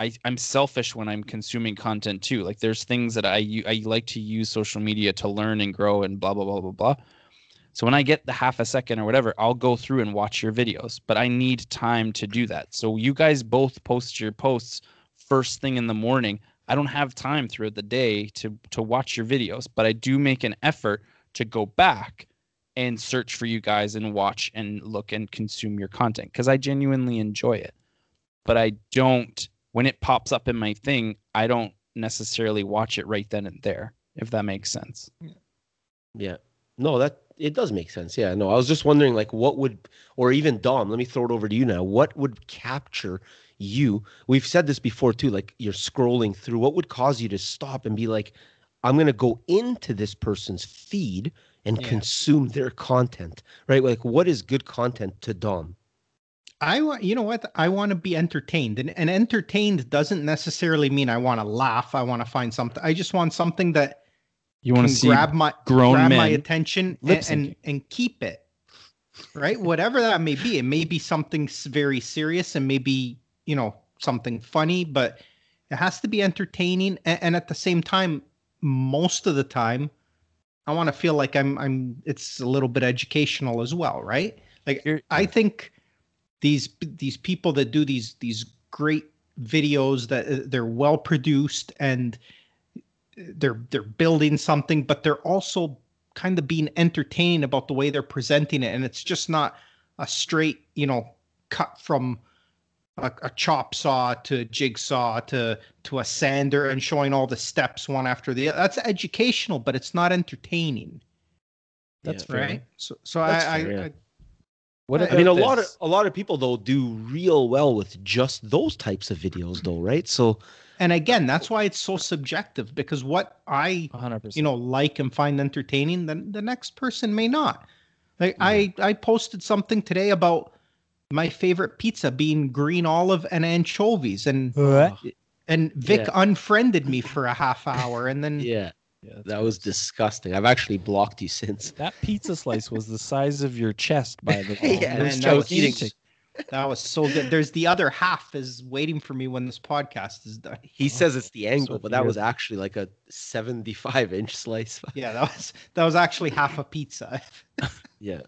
I, I'm selfish when I'm consuming content too. Like there's things that I I like to use social media to learn and grow and blah blah blah blah blah. So when I get the half a second or whatever, I'll go through and watch your videos. But I need time to do that. So you guys both post your posts first thing in the morning. I don't have time throughout the day to to watch your videos, but I do make an effort to go back and search for you guys and watch and look and consume your content because I genuinely enjoy it. But I don't when it pops up in my thing, I don't necessarily watch it right then and there, if that makes sense. Yeah. No, that it does make sense. Yeah. No, I was just wondering like what would or even Dom, let me throw it over to you now. What would capture you? We've said this before too, like you're scrolling through. What would cause you to stop and be like, I'm gonna go into this person's feed and Yeah. consume their content. Right? Like what is good content to Dom? I want, you know what? I want to be entertained, and, and entertained doesn't necessarily mean I want to laugh. I want to find something. I just want something that You want to see grab my grown grab my attention and, and and keep it. Right, whatever that may be. It may be something very serious, and maybe you know something funny, but it has to be entertaining. And, and at the same time, most of the time, I want to feel like I'm I'm. It's a little bit educational as well, right? Like You're- I think these these people that do these these great videos that uh, they're well produced and they're they're building something but they're also kind of being entertaining about the way they're presenting it and it's just not a straight you know cut from a, a chop saw to jigsaw to to a sander and showing all the steps one after the other that's educational but it's not entertaining That's Yeah. fair. right so so That's I, fair, I, yeah. I What I mean, a lot of a lot of people though do real well with just those types of videos, though, right? So And again, that's why it's so subjective because what I 100%. you know like and find entertaining, then the next person may not. Like I I posted something today about my favorite pizza being green olive and anchovies, and and Vic Yeah. unfriended me for a half hour, and then [LAUGHS] yeah, Yeah, that's that was disgusting. I've actually blocked you since. That pizza slice was the size of your chest by the [LAUGHS] way. Yeah, It and that was gigantic. [LAUGHS] that was so good. There's the other half is waiting for me when this podcast is done. He says it's the oh, angle, what but that was actually like a 75 inch slice. Yeah, that was that was actually half a pizza. yeah.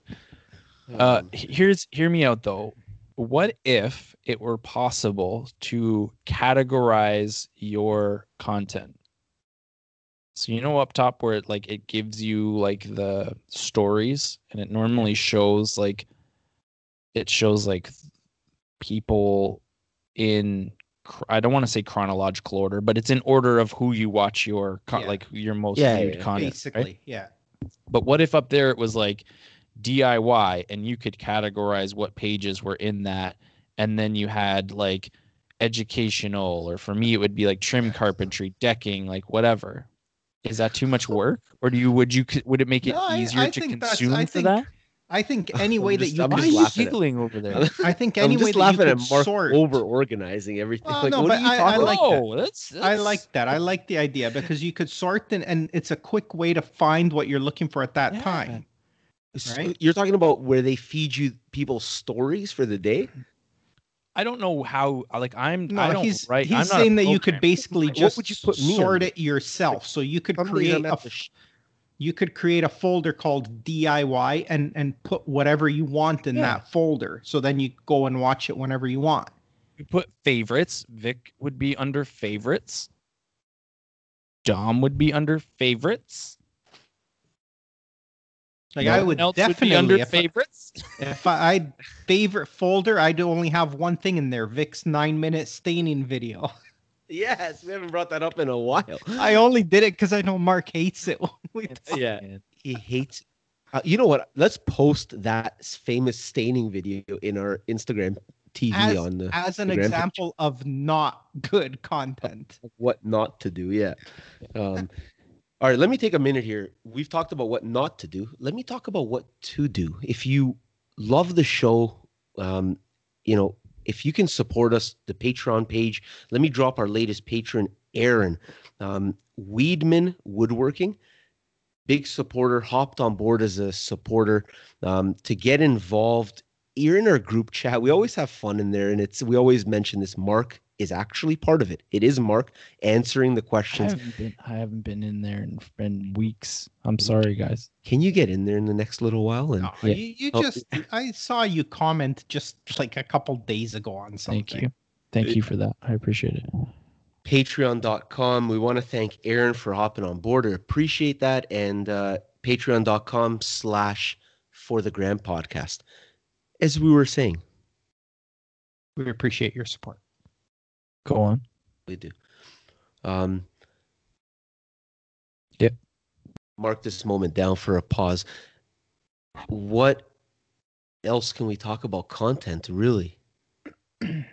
Uh, Um, here's hear me out though. What if it were possible to categorize your content? So you know up top where it like it gives you like the stories and it normally shows like it shows like people in I don't want to say chronological order, but it's in order of who you watch your co- Yeah. like your most Yeah, viewed yeah, content. right? Basically, yeah. But what if up there it was like DIY and you could categorize what pages were in that and then you had like educational or for me it would be like trim carpentry, decking, like whatever. Is that too much work or do you would you would it make it No, easier I to consume I for think that? I think [LAUGHS] any way just- that you I'm Why just are you giggling over there? [LAUGHS] I think I'm any way that you could at Mark sort. over organizing everything. Like, no, what but are you I- I like about? that. Oh, that's, I like that. I like the idea because you could sort and, and it's a quick way to find what you're looking for at that Yeah. time. S- right? You're talking about where they feed you people's stories for the day? I don't know how like I'm No, I don't he's write he's I'm not saying that you could programmer. basically What just would you put sort it yourself. So you could create a sh- you could create a folder called DIY and and put whatever you want in Yeah. that folder. So then you go and watch it whenever you want. You put favorites. Vic would be under favorites. Dom would be under favorites. Like No I would else definitely be under if, I- favorites. if I I'd favorite folder, I'd only have one thing in there: Vic's nine minute staining video. Yes, we haven't brought that up in a while. [LAUGHS] I only did it because I know Mark hates it. when we talk. Yeah. He hates. Uh, you know what? Let's post that famous staining video in our Instagram TV As, on the as an Instagram page. example of not good content. what not to do. Yeah. Um, all right, let me take a minute here. We've talked about what not to do. Let me talk about what to do. If you love the show, um, you know, if you can support us, the Patreon page. Let me drop our latest patron, Aaron um, Weedman Woodworking. Big supporter, hopped on board as a supporter um, to get involved. You're in our group chat. We always have fun in there, and it's we always mention this. Mark is actually part of it. It is Mark answering the I questions. haven't been I haven't been in there in, in weeks. I'm sorry, guys. Can you get in there in the next little while? And No, Yeah. you, you Oh. just [LAUGHS] I saw you comment just like a couple days ago on something. Thank you. Thank you for that. I appreciate it. patreon.com. We want to thank Aaron for hopping on board. I appreciate that. And uh, patreon.com slash for the grain podcast. As we were saying, We appreciate your support. Go on. we do. Um, Yep. Mark this moment down for a pause. What else can we talk about content, really? [CLEARS THROAT] like,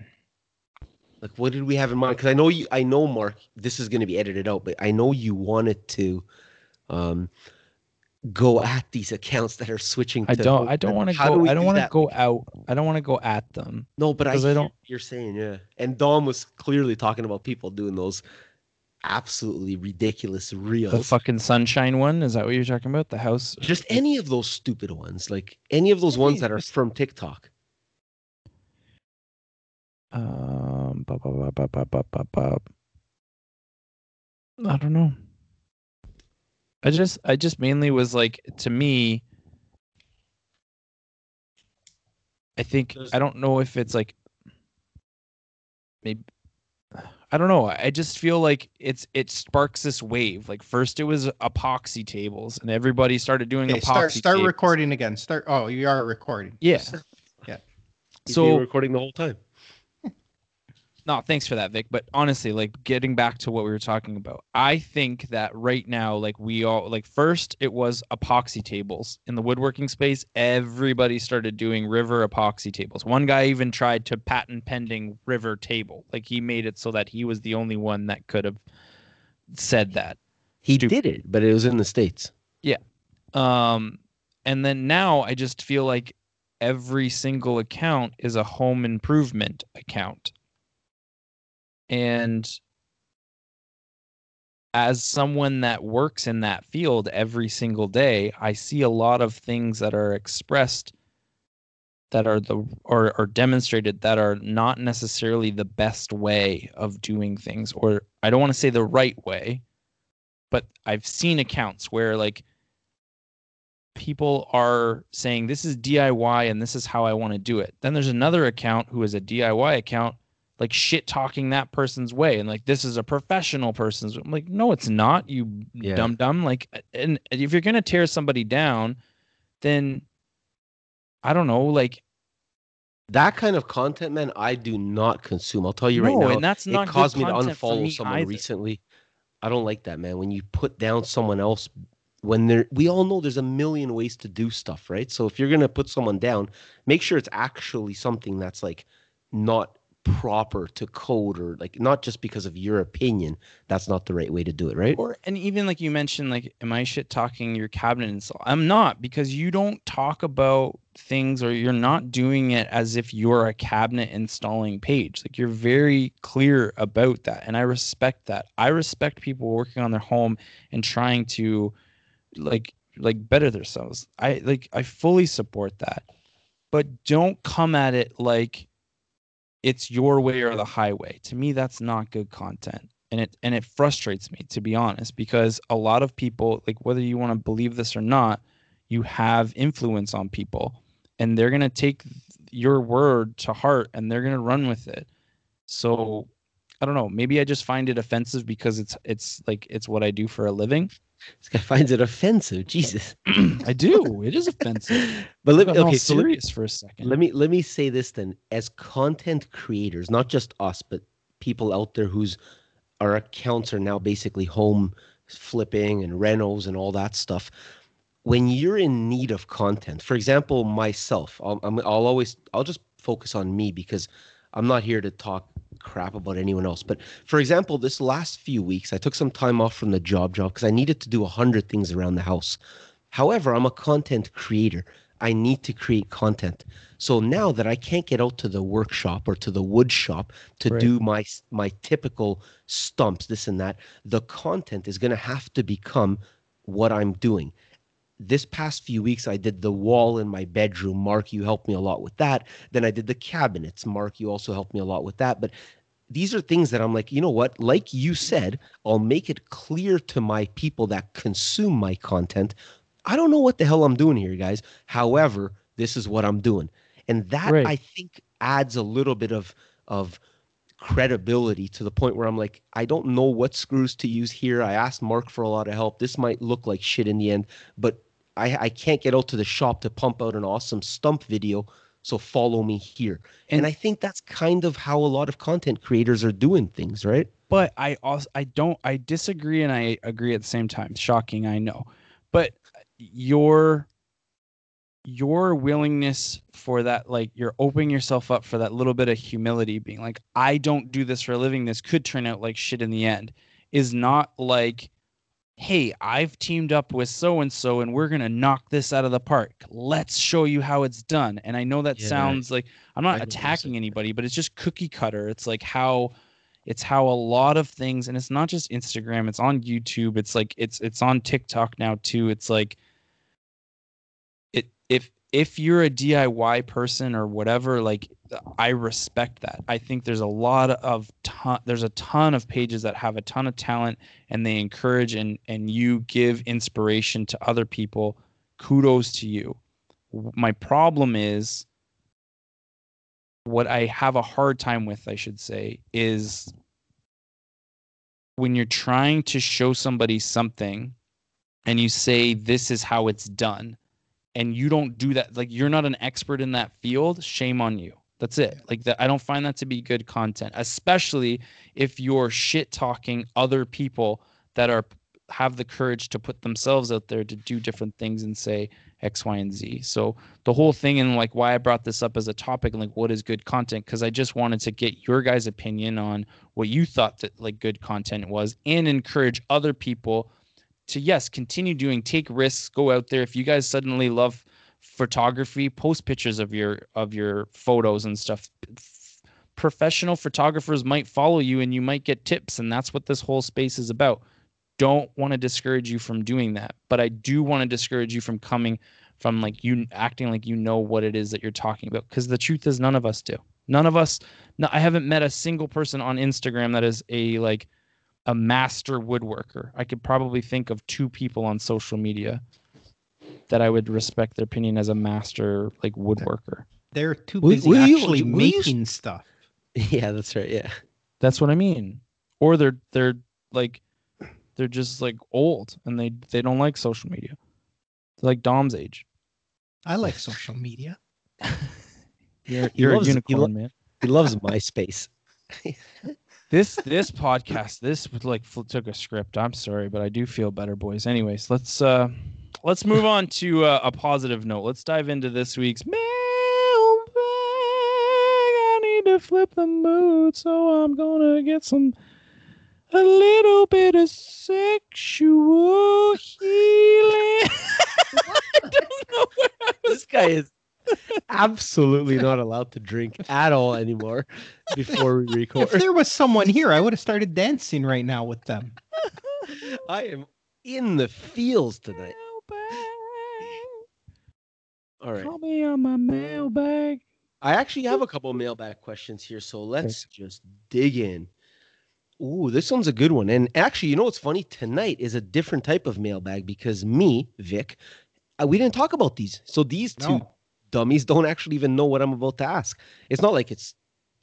what did we have in mind? Because I know you, I know, Mark, this is going to be edited out, but I know you wanted to um, go at these accounts that are switching. I don't. I don't want to go. Do I don't want to go out. I don't want to go at them. No, but I, I don't. You're saying yeah. And Dom was clearly talking about people doing those absolutely ridiculous reels. The fucking sunshine one is that what you're talking about? The house? Just any of those stupid ones, like any of those ones that are from TikTok. Um. Bop, bop, bop, I don't know. I just, I just mainly was like, to me, I think There's- I don't know if it's like, maybe, I don't know. I just feel like it's it sparks this wave. Like first it was epoxy tables, and everybody started doing Okay, epoxy. start start tables. recording again. Start. Oh, you are recording. Yeah. Yeah. He's So recording the whole time. No, thanks for that, Vic. But honestly, like getting back to what we were talking about, I think that right now, like we all like first it was epoxy tables in the woodworking space. Everybody started doing river epoxy tables. One guy even tried to patent pending river table. Like he made it so that he was the only one that could have said that. He Stupid. did it, but it was in the states. Yeah. Um, and then now I just feel like every single account is a home improvement account. And as someone that works in that field every single day, I see a lot of things that are expressed that are the or, are demonstrated that are not necessarily the best way of doing things or I don't want to say the right way, but I've seen accounts where like people are saying this is DIY and this is how I want to do it. Then there's another account who is a DIY account, like shit talking that person's way and like this is a professional person's. I'm like, no, it's not. You Yeah. dumb dumb. Like, and if you're gonna tear somebody down, then I don't know. Like, That kind of content, man, I do not consume. I'll tell you right no, now. and that's not it caused me to unfollow me someone either. recently. I don't like that, man. When you put down someone else, when there, we all know there's a million ways to do stuff, right? So if you're gonna put someone down, make sure it's actually something that's like not proper to code or like not just because of your opinion. That's not the right way to do it, right? Or and even like you mentioned, like, am I shit talking your cabinet install? I'm not because you don't talk about things or you're not doing it as if you're a cabinet installing page. Like you're very clear about that. And I respect that. I respect people working on their home and trying to like like better themselves. I like I fully support that. But don't come at it like it's your way or the highway. To me, that's not good content. And it and it frustrates me to be honest, because a lot of people, like whether you want to believe this or not, you have influence on people and they're gonna take your word to heart and they're gonna run with it. So I don't know. Maybe I just find it offensive because it's it's like it's what I do for a living. This guy finds it offensive. [CLEARS THROAT] Jesus. I do. It is offensive. [LAUGHS] But let me okay, so let, serious for a second. let me let me say this then. As content creators, not just us, but people out there whose our accounts are now basically home flipping and rentals and all that stuff. When you're in need of content, for example, myself, I'll, I'm, I'll always I'll just focus on me because I'm not here to talk crap about anyone else. But for example, this last few weeks, I took some time off from the job job because I needed to do a hundred things around the house. However, I'm a content creator. I need to create content. So now that I can't get out to the workshop or to the wood shop to Right. do my my typical stumps, this and that, the content is going to have to become what I'm doing. This past few weeks, I did the wall in my bedroom. Mark, you helped me a lot with that. Then I did the cabinets. Mark, you also helped me a lot with that. But these are things that I'm like, you know what? Like you said, I'll make it clear to my people that consume my content. I don't know what the hell I'm doing here, guys. However, this is what I'm doing. And that Right. I think adds a little bit of of credibility to the point where I'm like, I don't know what screws to use here. I asked Mark for a lot of help. This might look like shit in the end, but I, I can't get out to the shop to pump out an awesome stump video. So follow me here. And, And- I think that's kind of how a lot of content creators are doing things, right? but I also I don't I disagree and I agree at the same time. Shocking, I know. But your your willingness for that like you're opening yourself up for that little bit of humility being like I don't do this for a living this could turn out like shit in the end is not like hey I've teamed up with so and so and we're going to knock this out of the park. Let's show you how it's done. And I know that Yeah. sounds like I'm not know attacking anybody but it's just cookie cutter. It's like how it's how a lot of things and it's not just instagram it's on youtube it's like it's it's on tiktok now too. It's like it if if you're a diy person or whatever like i respect that. I think there's a lot of ton there's a ton of pages that have a ton of talent and they encourage and and you give inspiration to other people kudos to you. My problem is what I have a hard time with, I should say, is when you're trying to show somebody something and you say, this is how it's done, and you don't do that, like you're not an expert in that field, shame on you. That's it. Like that, I don't find that to be good content, especially if you're shit talking other people that are have the courage to put themselves out there to do different things and say X, Y, and Z. So the whole thing and like why I brought this up as a topic and like what is good content because I just wanted to get your guys' opinion on what you thought that like good content was and encourage other people to yes continue doing take risks go out there. If you guys suddenly love photography post pictures of your of your photos and stuff. Professional photographers might follow you and you might get tips and that's what this whole space is about. Don't want to discourage you from doing that but i do want to discourage you from coming from like you acting like you know what it is that you're talking about because the truth is none of us do. None of us no, i haven't met a single person on instagram that is a like a master woodworker i could probably think of two people on social media that i would respect their opinion as a master like woodworker They're too Will- busy will you- actually will you- making stuff. [LAUGHS] Yeah, that's right. Yeah. That's what I mean. Or they're they're like they're just like old and they they don't like social media. They're like Dom's age. I like social media. [LAUGHS] You're you're loves- a he unicorn, lo- man. He loves [LAUGHS] MySpace. This this podcast this like took a script. I'm sorry, but I do feel better, boys. Anyways, let's uh let's move on to uh, a positive note. Let's dive into this week's mailbag. I need to flip the mood, so I'm gonna get some a little bit of sexual healing. [LAUGHS] I don't know where I was This guy is absolutely not allowed to drink at all anymore before we record. If there was someone here, I would have started dancing right now with them. [LAUGHS] I am in the fields tonight. All right. Call me on my mailbag. I actually have a couple mailbag questions here, so let's just dig in. Ooh, this one's a good one. And actually, you know what's funny? Tonight is a different type of mailbag because me, Vic, uh, we didn't talk about these. So these two No. Dummies don't actually even know what I'm about to ask. It's not like it's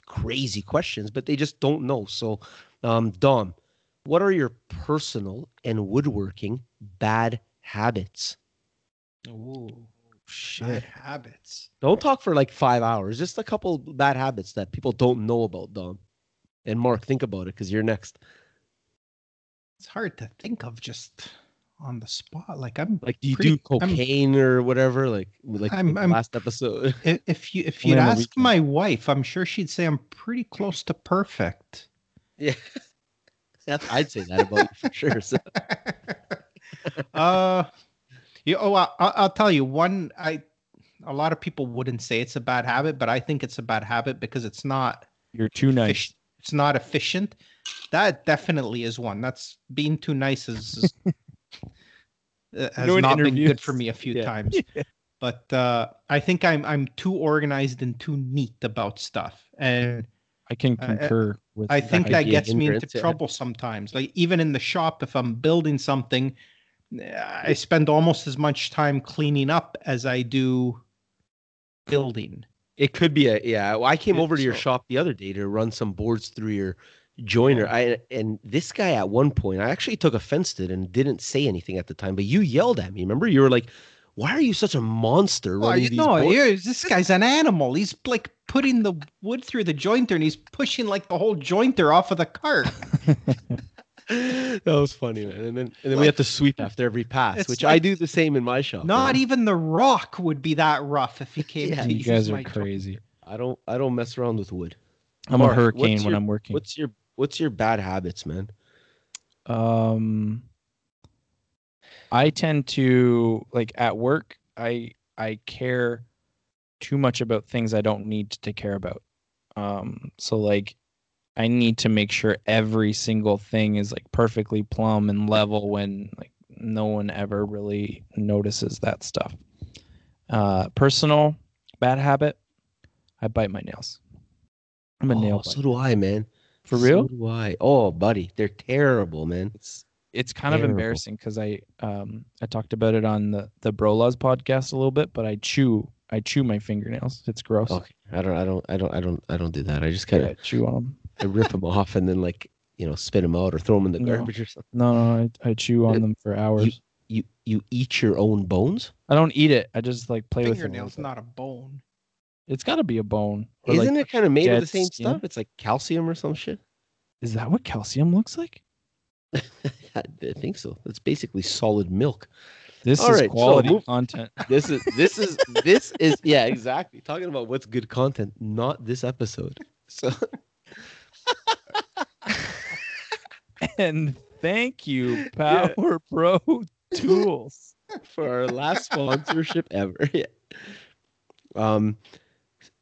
crazy questions, but they just don't know. So, um, Dom, what are your personal and woodworking bad habits? Ooh, bad Shit. habits. Don't talk for like five hours. Just a couple bad habits that people don't know about, Dom. And Mark, think about it because you're next. It's hard to think of just on the spot. Like I'm Like, do you Pretty- do cocaine or whatever? Like, like I'm- I'm- last episode. [LAUGHS] if you if you'd ask my wife, I'm sure she'd say I'm pretty close to perfect. yeah, [LAUGHS] I'd say that about you for sure. So, [LAUGHS] uh, you, oh, I, I'll tell you one. I a lot of people wouldn't say it's a bad habit, but I think it's a bad habit because it's not You're too nice. It's not efficient. That definitely is one. That's being too nice is, is has know in not been good for me a few Yeah. times. [LAUGHS] But uh, I think I'm I'm too organized and too neat about stuff, and I can I- I- concur with. I think that idea gets me into yeah. trouble sometimes. Like even in the shop, if I'm building something, I spend almost as much time cleaning up as I do building. it could be a yeah. well, I came Yeah, over to your so- shop the other day to run some boards through your jointer. Oh. I and this guy at one point, I actually took offense to it and didn't say anything at the time. But you yelled at me. Remember, you were like, "Why are you such a monster Oh, running you these know, boards?" this guy's an animal. He's like putting the wood through the jointer and he's pushing like the whole jointer off of the cart. [LAUGHS] [LAUGHS] that was funny, man. And then and then we have to sweep after every pass, It's which I do the same in my shop. Not man. even the rock would be that rough if he came Yeah. to you use guys are my joint- crazy. I don't I don't mess around with wood. I'm Mark, a hurricane what's when I'm working. What's your what's your bad habits, man? um i tend to like at work i i care too much about things i don't need to care about um so like i need to make sure every single thing is like perfectly plumb and level when like no one ever really notices that stuff uh personal bad habit i bite my nails i'm a nail Oh, so do I, man. For real So do I. Oh, buddy, they're terrible, man. it's it's kind of embarrassing because I um I talked about it on the the Brolaws podcast a little bit, but I chew I chew my fingernails. It's gross. Okay, I don't, I don't, I don't, I don't, I don't do that. I just kind of I chew on them. I rip them off and then like you know spit them out or throw them in the No. garbage or something. No, no, I, I chew on Uh, them for hours. You you eat your own bones? I don't eat it. I just like play with it. a little Fingernail's not a bone. It's got to be a bone. Isn't like, it kind of made of the same skin? stuff? It's like calcium or some shit. Is that what calcium looks like? [LAUGHS] I think so. It's basically solid milk. This All is right, quality move- content. [LAUGHS] This is this is this is yeah, exactly. Talking about what's good content, not this episode. So [LAUGHS] and thank you, Yeah. Power Pro Tools. for our last sponsorship ever. Yeah. Um,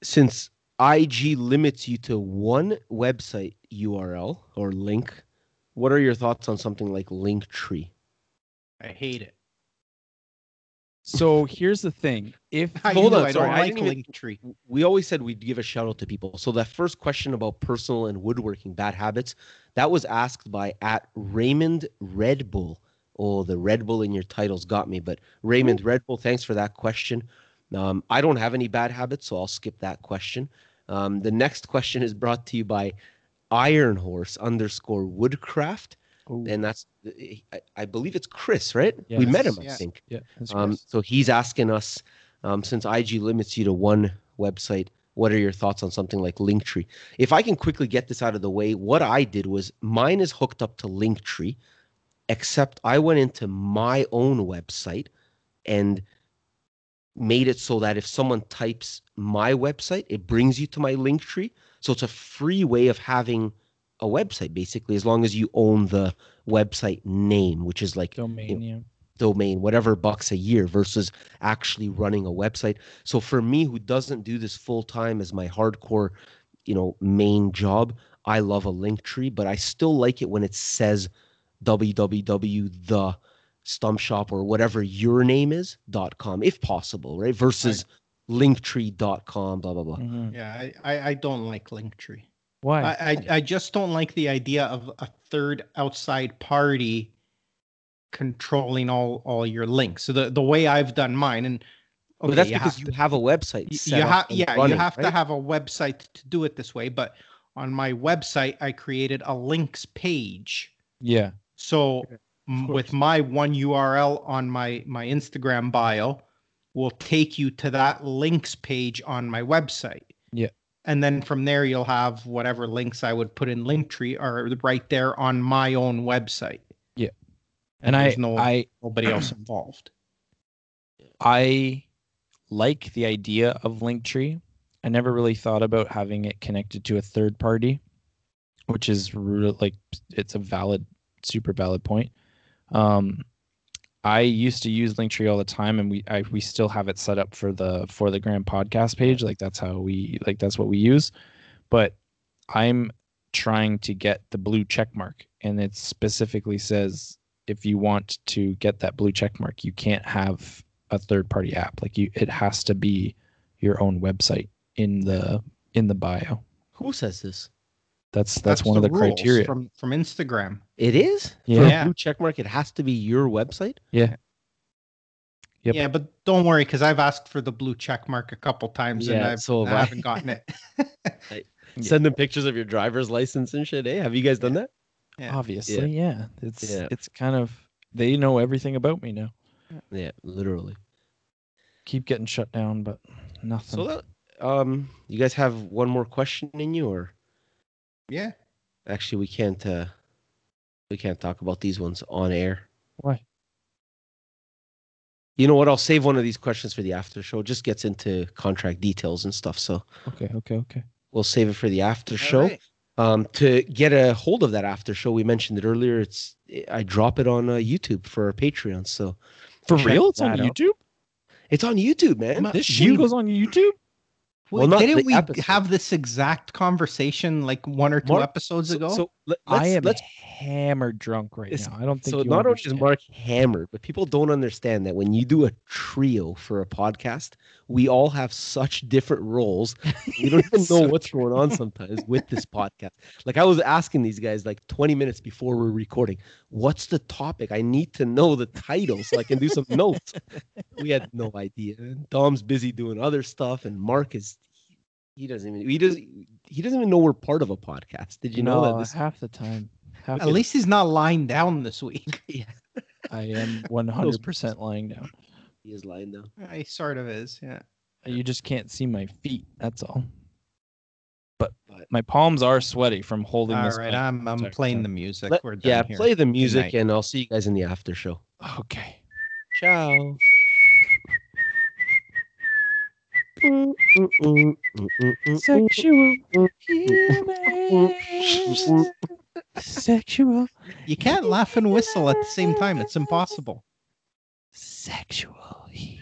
since IG limits you to one website URL or link, what are your thoughts on something like Linktree? I hate it. So here's the thing: if [LAUGHS] I Hold knew on, I sorry, don't I like didn't even- Linktree. We always said we'd give a shout out to people. So that first question about personal and woodworking bad habits, that was asked by at Raymond Red Bull. Oh, the Red Bull in your titles got me. But Raymond Red Bull, thanks for that question. Um, I don't have any bad habits, so I'll skip that question. Um, the next question is brought to you by Iron Horse underscore Woodcraft, Ooh, and that's I, I believe it's Chris, right? we met him, I Yeah. think. yeah, that's Um, so he's asking us, um, since IG limits you to one website, what are your thoughts on something like Linktree? If I can quickly get this out of the way, what I did was mine is hooked up to Linktree, except I went into my own website and made it so that if someone types my website, it brings you to my Linktree. So it's a free way of having a website, basically, as long as you own the website name, which is like domain. Yeah. domain, whatever bucks a year versus actually running a website. So for me, who doesn't do this full time as my hardcore, you know, main job, I love a Linktree, but I still like it when it says www the stump shop or whatever your name is dot com if possible, right? Versus linktree.com, blah blah blah. Mhm. Yeah, I, I, I don't like Linktree. Why? I, I, I just don't like the idea of a third outside party controlling all, all your links. So the, the way I've done mine, and but that's you because have you to- have a website. set you up have yeah running, you have to have a website to do it this way but on my website i created a links page yeah. so m- course. With my one url on my my instagram bio will take you to that links page on my website Yeah. and then from there you'll have whatever links i would put in linktree are right there on my own website Yeah. And I there's no I nobody else involved I like the idea of Linktree. I never really thought about having it connected to a third party, which is like it's a valid, super valid point. Um, I used to use Linktree all the time, and we I, we still have it set up for the for the Gram Podcast page. Like that's how we like that's what we use. But I'm trying to get the blue check mark, and it specifically says if you want to get that blue check mark, you can't have a third party app. Like you, it has to be your own website in the in the bio. Who says this? That's that's, one of the rules criteria. from from instagram It is? For Yeah. a blue check mark, it has to be your website? yeah. Yep. yeah but don't worry because i've asked for the blue check mark a couple times and I've, so have I I. haven't gotten it [LAUGHS] Yeah. Send them pictures of your driver's license and shit. Hey, have you guys done that? Yeah. Obviously, yeah. It's Yeah. it's kind of they know everything about me now. Yeah, literally. Keep getting shut down, but nothing. So that um you guys have one more question in you or yeah actually we can't uh we can't talk about these ones on air. Why? You know what? I'll save one of these questions for the after show. It just gets into contract details and stuff. So Okay, okay, okay. we'll save it for the after All show. right. Um, to get a hold of that after show, we mentioned it earlier. It's I drop it on uh, YouTube for our Patreon. So For check real? It's on out. YouTube? It's on YouTube, man. Ma- This we- shit goes on YouTube? Well, didn't we episode. have this exact conversation like one or two Mark- episodes So, ago? so let, I am let's hammered drunk right now. I don't think so you not only is understand. Mark hammered, but people don't understand that when you do a trio for a podcast, we all have such different roles. We don't [LAUGHS] even know So what's going on sometimes with this podcast. Like I was asking these guys like 20 minutes before we're recording, what's the topic? I need to know the title so I can do some notes. We had no idea. Dom's busy doing other stuff, and Mark is he doesn't even he doesn't he doesn't even know we're part of a podcast. Did you know that this half the time. Half At the- least he's not lying down this week. [LAUGHS] I am [LAUGHS] 100% lying down. he is lying down? he sort of is, yeah. You just can't see my feet. That's all. But But- my palms are sweaty from holding All this. right, I'm I'm playing time. the music. Let- We're done yeah, here. play the music, night. and I'll see you guys in the after show. Okay. Ciao. Sexual healing. Sexual. You can't laugh and whistle at the same time. It's impossible. Sexual healing.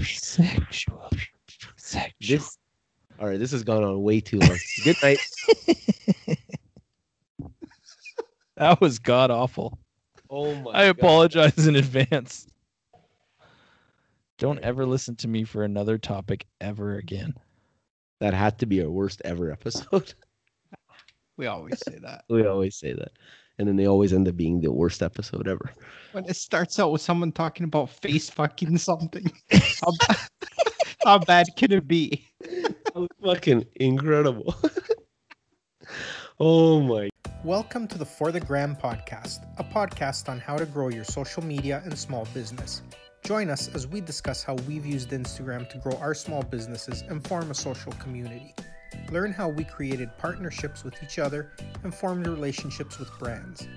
Sexual. Sexual. This, all right, this has gone on way too long. Good night. [LAUGHS] that was god awful. Oh my! I apologize in advance. Don't ever listen to me for another topic ever again. That had to be our worst ever episode. [LAUGHS] We always say that. we always say that, and then they always end up being the worst episode ever. When it starts out with someone talking about face fucking something, [LAUGHS] how, ba- how bad can it be? Fucking incredible. [LAUGHS] oh my! Welcome to the For the Gram podcast, a podcast on how to grow your social media and small business. Join us as we discuss how we've used Instagram to grow our small businesses and form a social community. Learn how we created partnerships with each other and formed relationships with brands.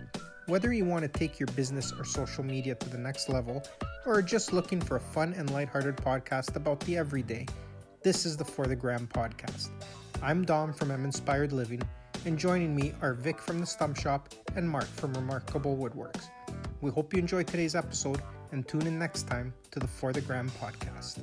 Whether you want to take your business or social media to the next level, or are just looking for a fun and lighthearted podcast about the everyday, this is the For the Gram podcast. I'm Dom from M Inspired Living, and joining me are Vic from the Stump Shop and Mark from Remarkable Woodworks. We hope you enjoyed today's episode and tune in next time to the For the Gram podcast.